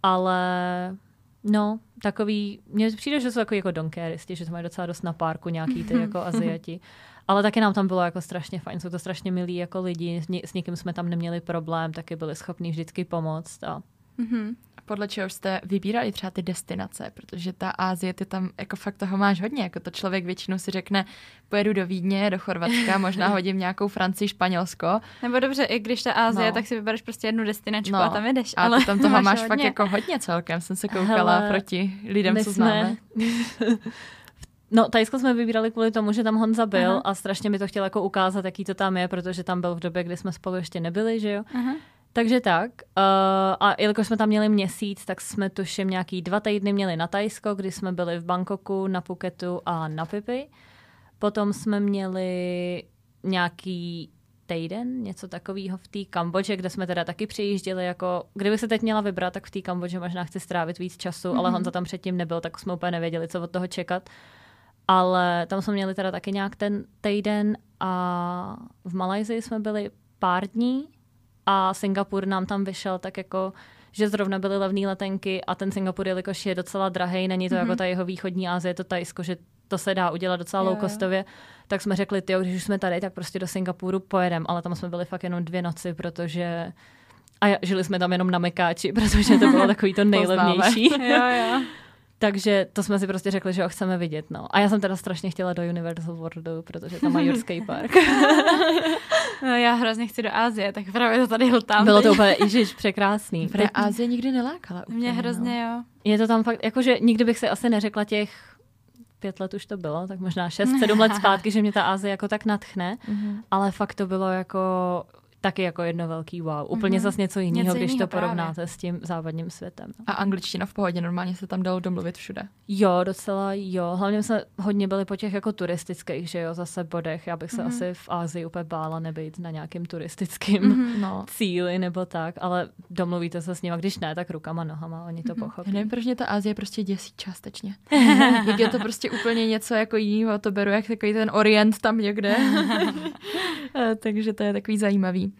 Ale no, takový, mně přijde, že jsou takový jako donkéristi, že to mají docela dost na párku nějaký ty jako Aziati. Ale taky nám tam bylo jako strašně fajn, jsou to strašně milí jako lidi, s, někým jsme tam neměli problém, taky byli schopní vždycky pomoct a mm-hmm podle čeho jste vybírali třeba ty destinace, protože ta Ázie, ty tam jako fakt toho máš hodně, jako to člověk většinou si řekne, pojedu do Vídně, do Chorvatska, možná hodím nějakou Francii, Španělsko. Nebo dobře, i když ta Ázie, no. tak si vybereš prostě jednu destinačku no. a tam jedeš. A ale tam toho máš, máš fakt jako hodně celkem, jsem se koukala Hele, proti lidem, co známe. No, Tajsko jsme vybírali kvůli tomu, že tam Honza byl Aha. a strašně mi to chtěl jako ukázat, jaký to tam je, protože tam byl v době, kdy jsme spolu ještě nebyli, že jo. Aha. Takže tak. Uh, a jelikož jsme tam měli měsíc, tak jsme tuším nějaký dva týdny měli na Tajsko, kdy jsme byli v Bangkoku, na Phuketu a na Pipi. Potom jsme měli nějaký týden, něco takového v té Kambodži, kde jsme teda taky přijížděli jako, kdybych se teď měla vybrat, tak v té Kambodži možná chci strávit víc času, mm-hmm. ale Honza tam předtím nebyl, tak jsme úplně nevěděli, co od toho čekat. Ale tam jsme měli teda taky nějak ten týden a v Malajzii jsme byli pár dní a Singapur nám tam vyšel tak jako že zrovna byly levné letenky a ten Singapur, jelikož je docela drahý, není to mm-hmm. jako mhm. ta jeho východní Asie, to Tajsko, že to se dá udělat docela low costově, tak jsme řekli, ty, když už jsme tady, tak prostě do Singapuru pojedem, ale tam jsme byli fakt jenom dvě noci, protože a žili jsme tam jenom na Mekáči, protože to bylo takový to nejlevnější. jo, jo. Takže to jsme si prostě řekli, že ho chceme vidět. No. A já jsem teda strašně chtěla do Universal Worldu, protože tam mají Jurský park. no, já hrozně chci do Ázie, tak právě to tady hltám. Bylo to úplně, ježiš, překrásný. Právě Ázie nikdy nelákala. Úplně, Mě hrozně, no. jo. Je to tam fakt, jakože nikdy bych si asi neřekla těch pět let už to bylo, tak možná šest, sedm let zpátky, že mě ta Ázie jako tak natchne, mm-hmm. ale fakt to bylo jako taky jako jedno velký wow. Úplně mm-hmm. zase něco jiného, když to porovnáte právě. s tím západním světem. No. A angličtina v pohodě, normálně se tam dalo domluvit všude. Jo, docela jo. Hlavně jsme hodně byli po těch jako turistických, že jo, zase bodech. Já bych se mm-hmm. asi v Ázii úplně bála nebejt na nějakým turistickým mm-hmm. no. cíli nebo tak, ale domluvíte se s nimi, když ne, tak rukama, nohama, oni to mm-hmm. pochopí. Já nevím, proč mě ta Ázie prostě děsí částečně. Jak je to prostě úplně něco jako jiného, to beru jak takový ten orient tam někde. Takže to je takový zajímavý.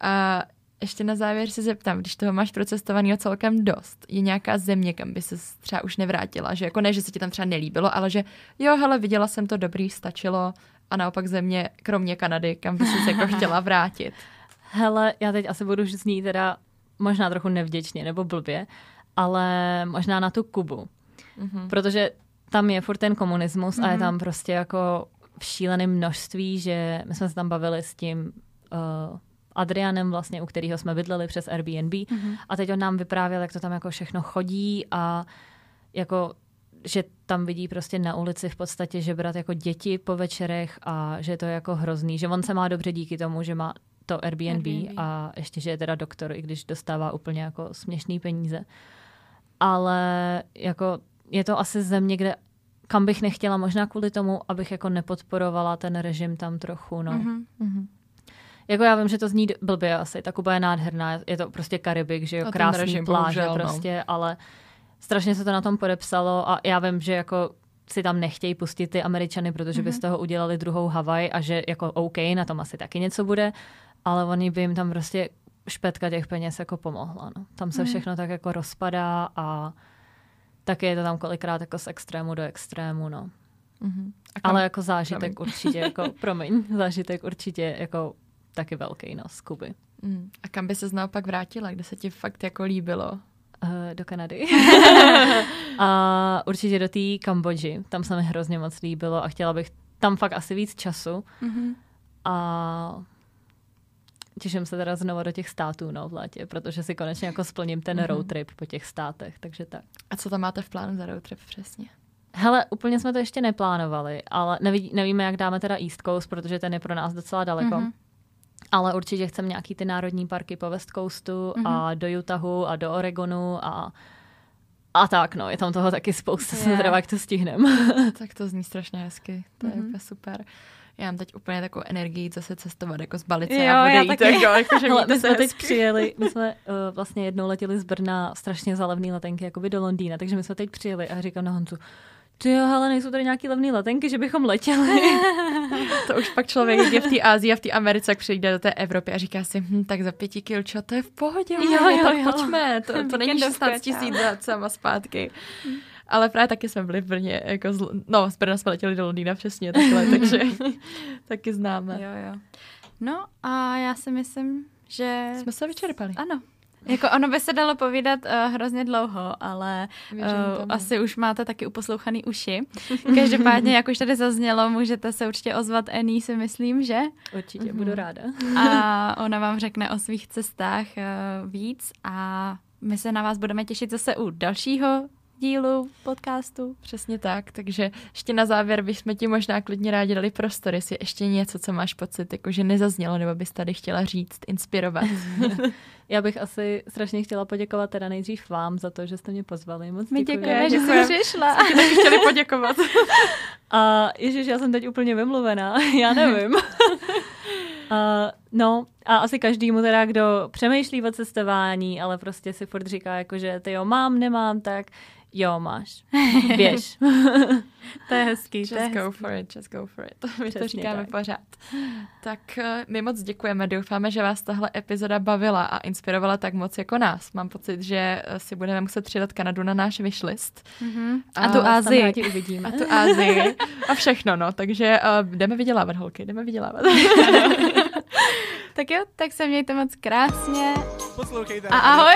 A ještě na závěr se zeptám, když toho máš procestovaného celkem dost, je nějaká země, kam by se třeba už nevrátila? Že jako ne, že se ti tam třeba nelíbilo, ale že jo, hele, viděla jsem to dobrý, stačilo a naopak země, kromě Kanady, kam by se jako chtěla vrátit? Hele, já teď asi budu znít teda možná trochu nevděčně nebo blbě, ale možná na tu Kubu. Mm-hmm. Protože tam je furt ten komunismus mm-hmm. a je mhm. tam prostě jako v šíleném množství, že my jsme se tam bavili s tím uh, Adrianem vlastně, u kterého jsme bydleli přes Airbnb mm-hmm. a teď on nám vyprávěl, jak to tam jako všechno chodí a jako že tam vidí prostě na ulici v podstatě žebrat jako děti po večerech a že to je jako hrozný, že on se má dobře díky tomu, že má to Airbnb, Airbnb. a ještě, že je teda doktor, i když dostává úplně jako směšný peníze. Ale jako je to asi země, kde kam bych nechtěla, možná kvůli tomu, abych jako nepodporovala ten režim tam trochu, no. Mm-hmm. Jako já vím, že to zní blbě asi, ta Kuba je nádherná, je to prostě Karibik, že jo, krásný režim, pláže bohužel, no. prostě, no. ale strašně se to na tom podepsalo a já vím, že jako si tam nechtějí pustit ty Američany, protože mm-hmm. by z mhm. toho udělali druhou Havaj a že jako OK, na tom asi taky něco bude, ale oni by jim tam prostě špetka těch peněz jako pomohla. No. Tam se mm. všechno tak jako rozpadá a taky je to tam kolikrát jako z extrému do extrému, no. Mm-hmm. Ale jako zážitek promiň. určitě, jako, promiň, zážitek určitě jako taky velký, no, z Kuby. Mm. A kam by se naopak vrátila, kde se ti fakt jako líbilo? Uh, do Kanady. a určitě do té Kambodži. Tam se mi hrozně moc líbilo a chtěla bych tam fakt asi víc času. Mm-hmm. A těším se teda znovu do těch států no, v létě, protože si konečně jako splním ten mm-hmm. road trip po těch státech, takže tak. A co tam máte v plánu za road trip přesně? Hele, úplně jsme to ještě neplánovali, ale neví, nevíme, jak dáme teda East Coast, protože ten je pro nás docela daleko. Mm-hmm. Ale určitě chceme nějaký ty národní parky po West Coastu mm-hmm. a mhm. do Utahu a do Oregonu a a tak, no, je tam toho taky spousta, se yeah. jak to stihneme. tak to zní strašně hezky, to mm-hmm. je mhm. úplně super. Já mám teď úplně takovou energii zase cestovat, jako z Balice jo, a odejít. Taky. Jako, jako, že my jsme teď přijeli, my jsme uh, vlastně jednou letěli z Brna strašně za levný letenky jako do Londýna, takže my jsme teď přijeli a říkám na Honzu, ty jo, ale nejsou tady nějaký levné letenky, že bychom letěli. to už pak člověk, jak je v té Ázii a v té Americe, jak přijde do té Evropy a říká si, hm, tak za pěti kilčo, to je v pohodě, jo, jo, tak jo. pojďme, to, to není 16 tisíc za sama zpátky. Ale právě taky jsme byli v Brně, jako z, no, z Brna jsme letěli do Londýna přesně takhle, takže taky známe. Jo, jo. No a já si myslím, že... Jsme se vyčerpali. Ano, jako ono by se dalo povídat uh, hrozně dlouho, ale uh, asi už máte taky uposlouchaný uši. Každopádně, jak už tady zaznělo, můžete se určitě ozvat Ení, si myslím, že? Určitě, uh-huh. budu ráda. a ona vám řekne o svých cestách uh, víc a my se na vás budeme těšit zase u dalšího dílu podcastu. Přesně tak, takže ještě na závěr bychom ti možná klidně rádi dali prostor, jestli ještě něco, co máš pocit, jako že nezaznělo, nebo bys tady chtěla říct, inspirovat. Já bych asi strašně chtěla poděkovat teda nejdřív vám za to, že jste mě pozvali. Moc My děkujeme, že jsi přišla. Jsme taky chtěli poděkovat. A ježiš, já jsem teď úplně vymluvená, já nevím. Uh, no a asi každému teda, kdo přemýšlí o cestování, ale prostě si furt říká, jako, že ty jo, mám, nemám, tak Jo, máš. Běž. to je hezký. Just to je go hezký. for it, just go for it. My Přesně to říkáme tak. pořád. Tak eh, my moc děkujeme. Doufáme, že vás tahle epizoda bavila a inspirovala tak moc jako nás. Mám pocit, že eh, si budeme muset přidat Kanadu na náš wishlist. Mm-hmm. A, a tu Ázii. uvidíme. A tu Ázii. A všechno, no. Takže uh, jdeme vydělávat, holky, jdeme vydělávat. tak jo, tak se mějte moc krásně. Poslouchejte. A ahoj.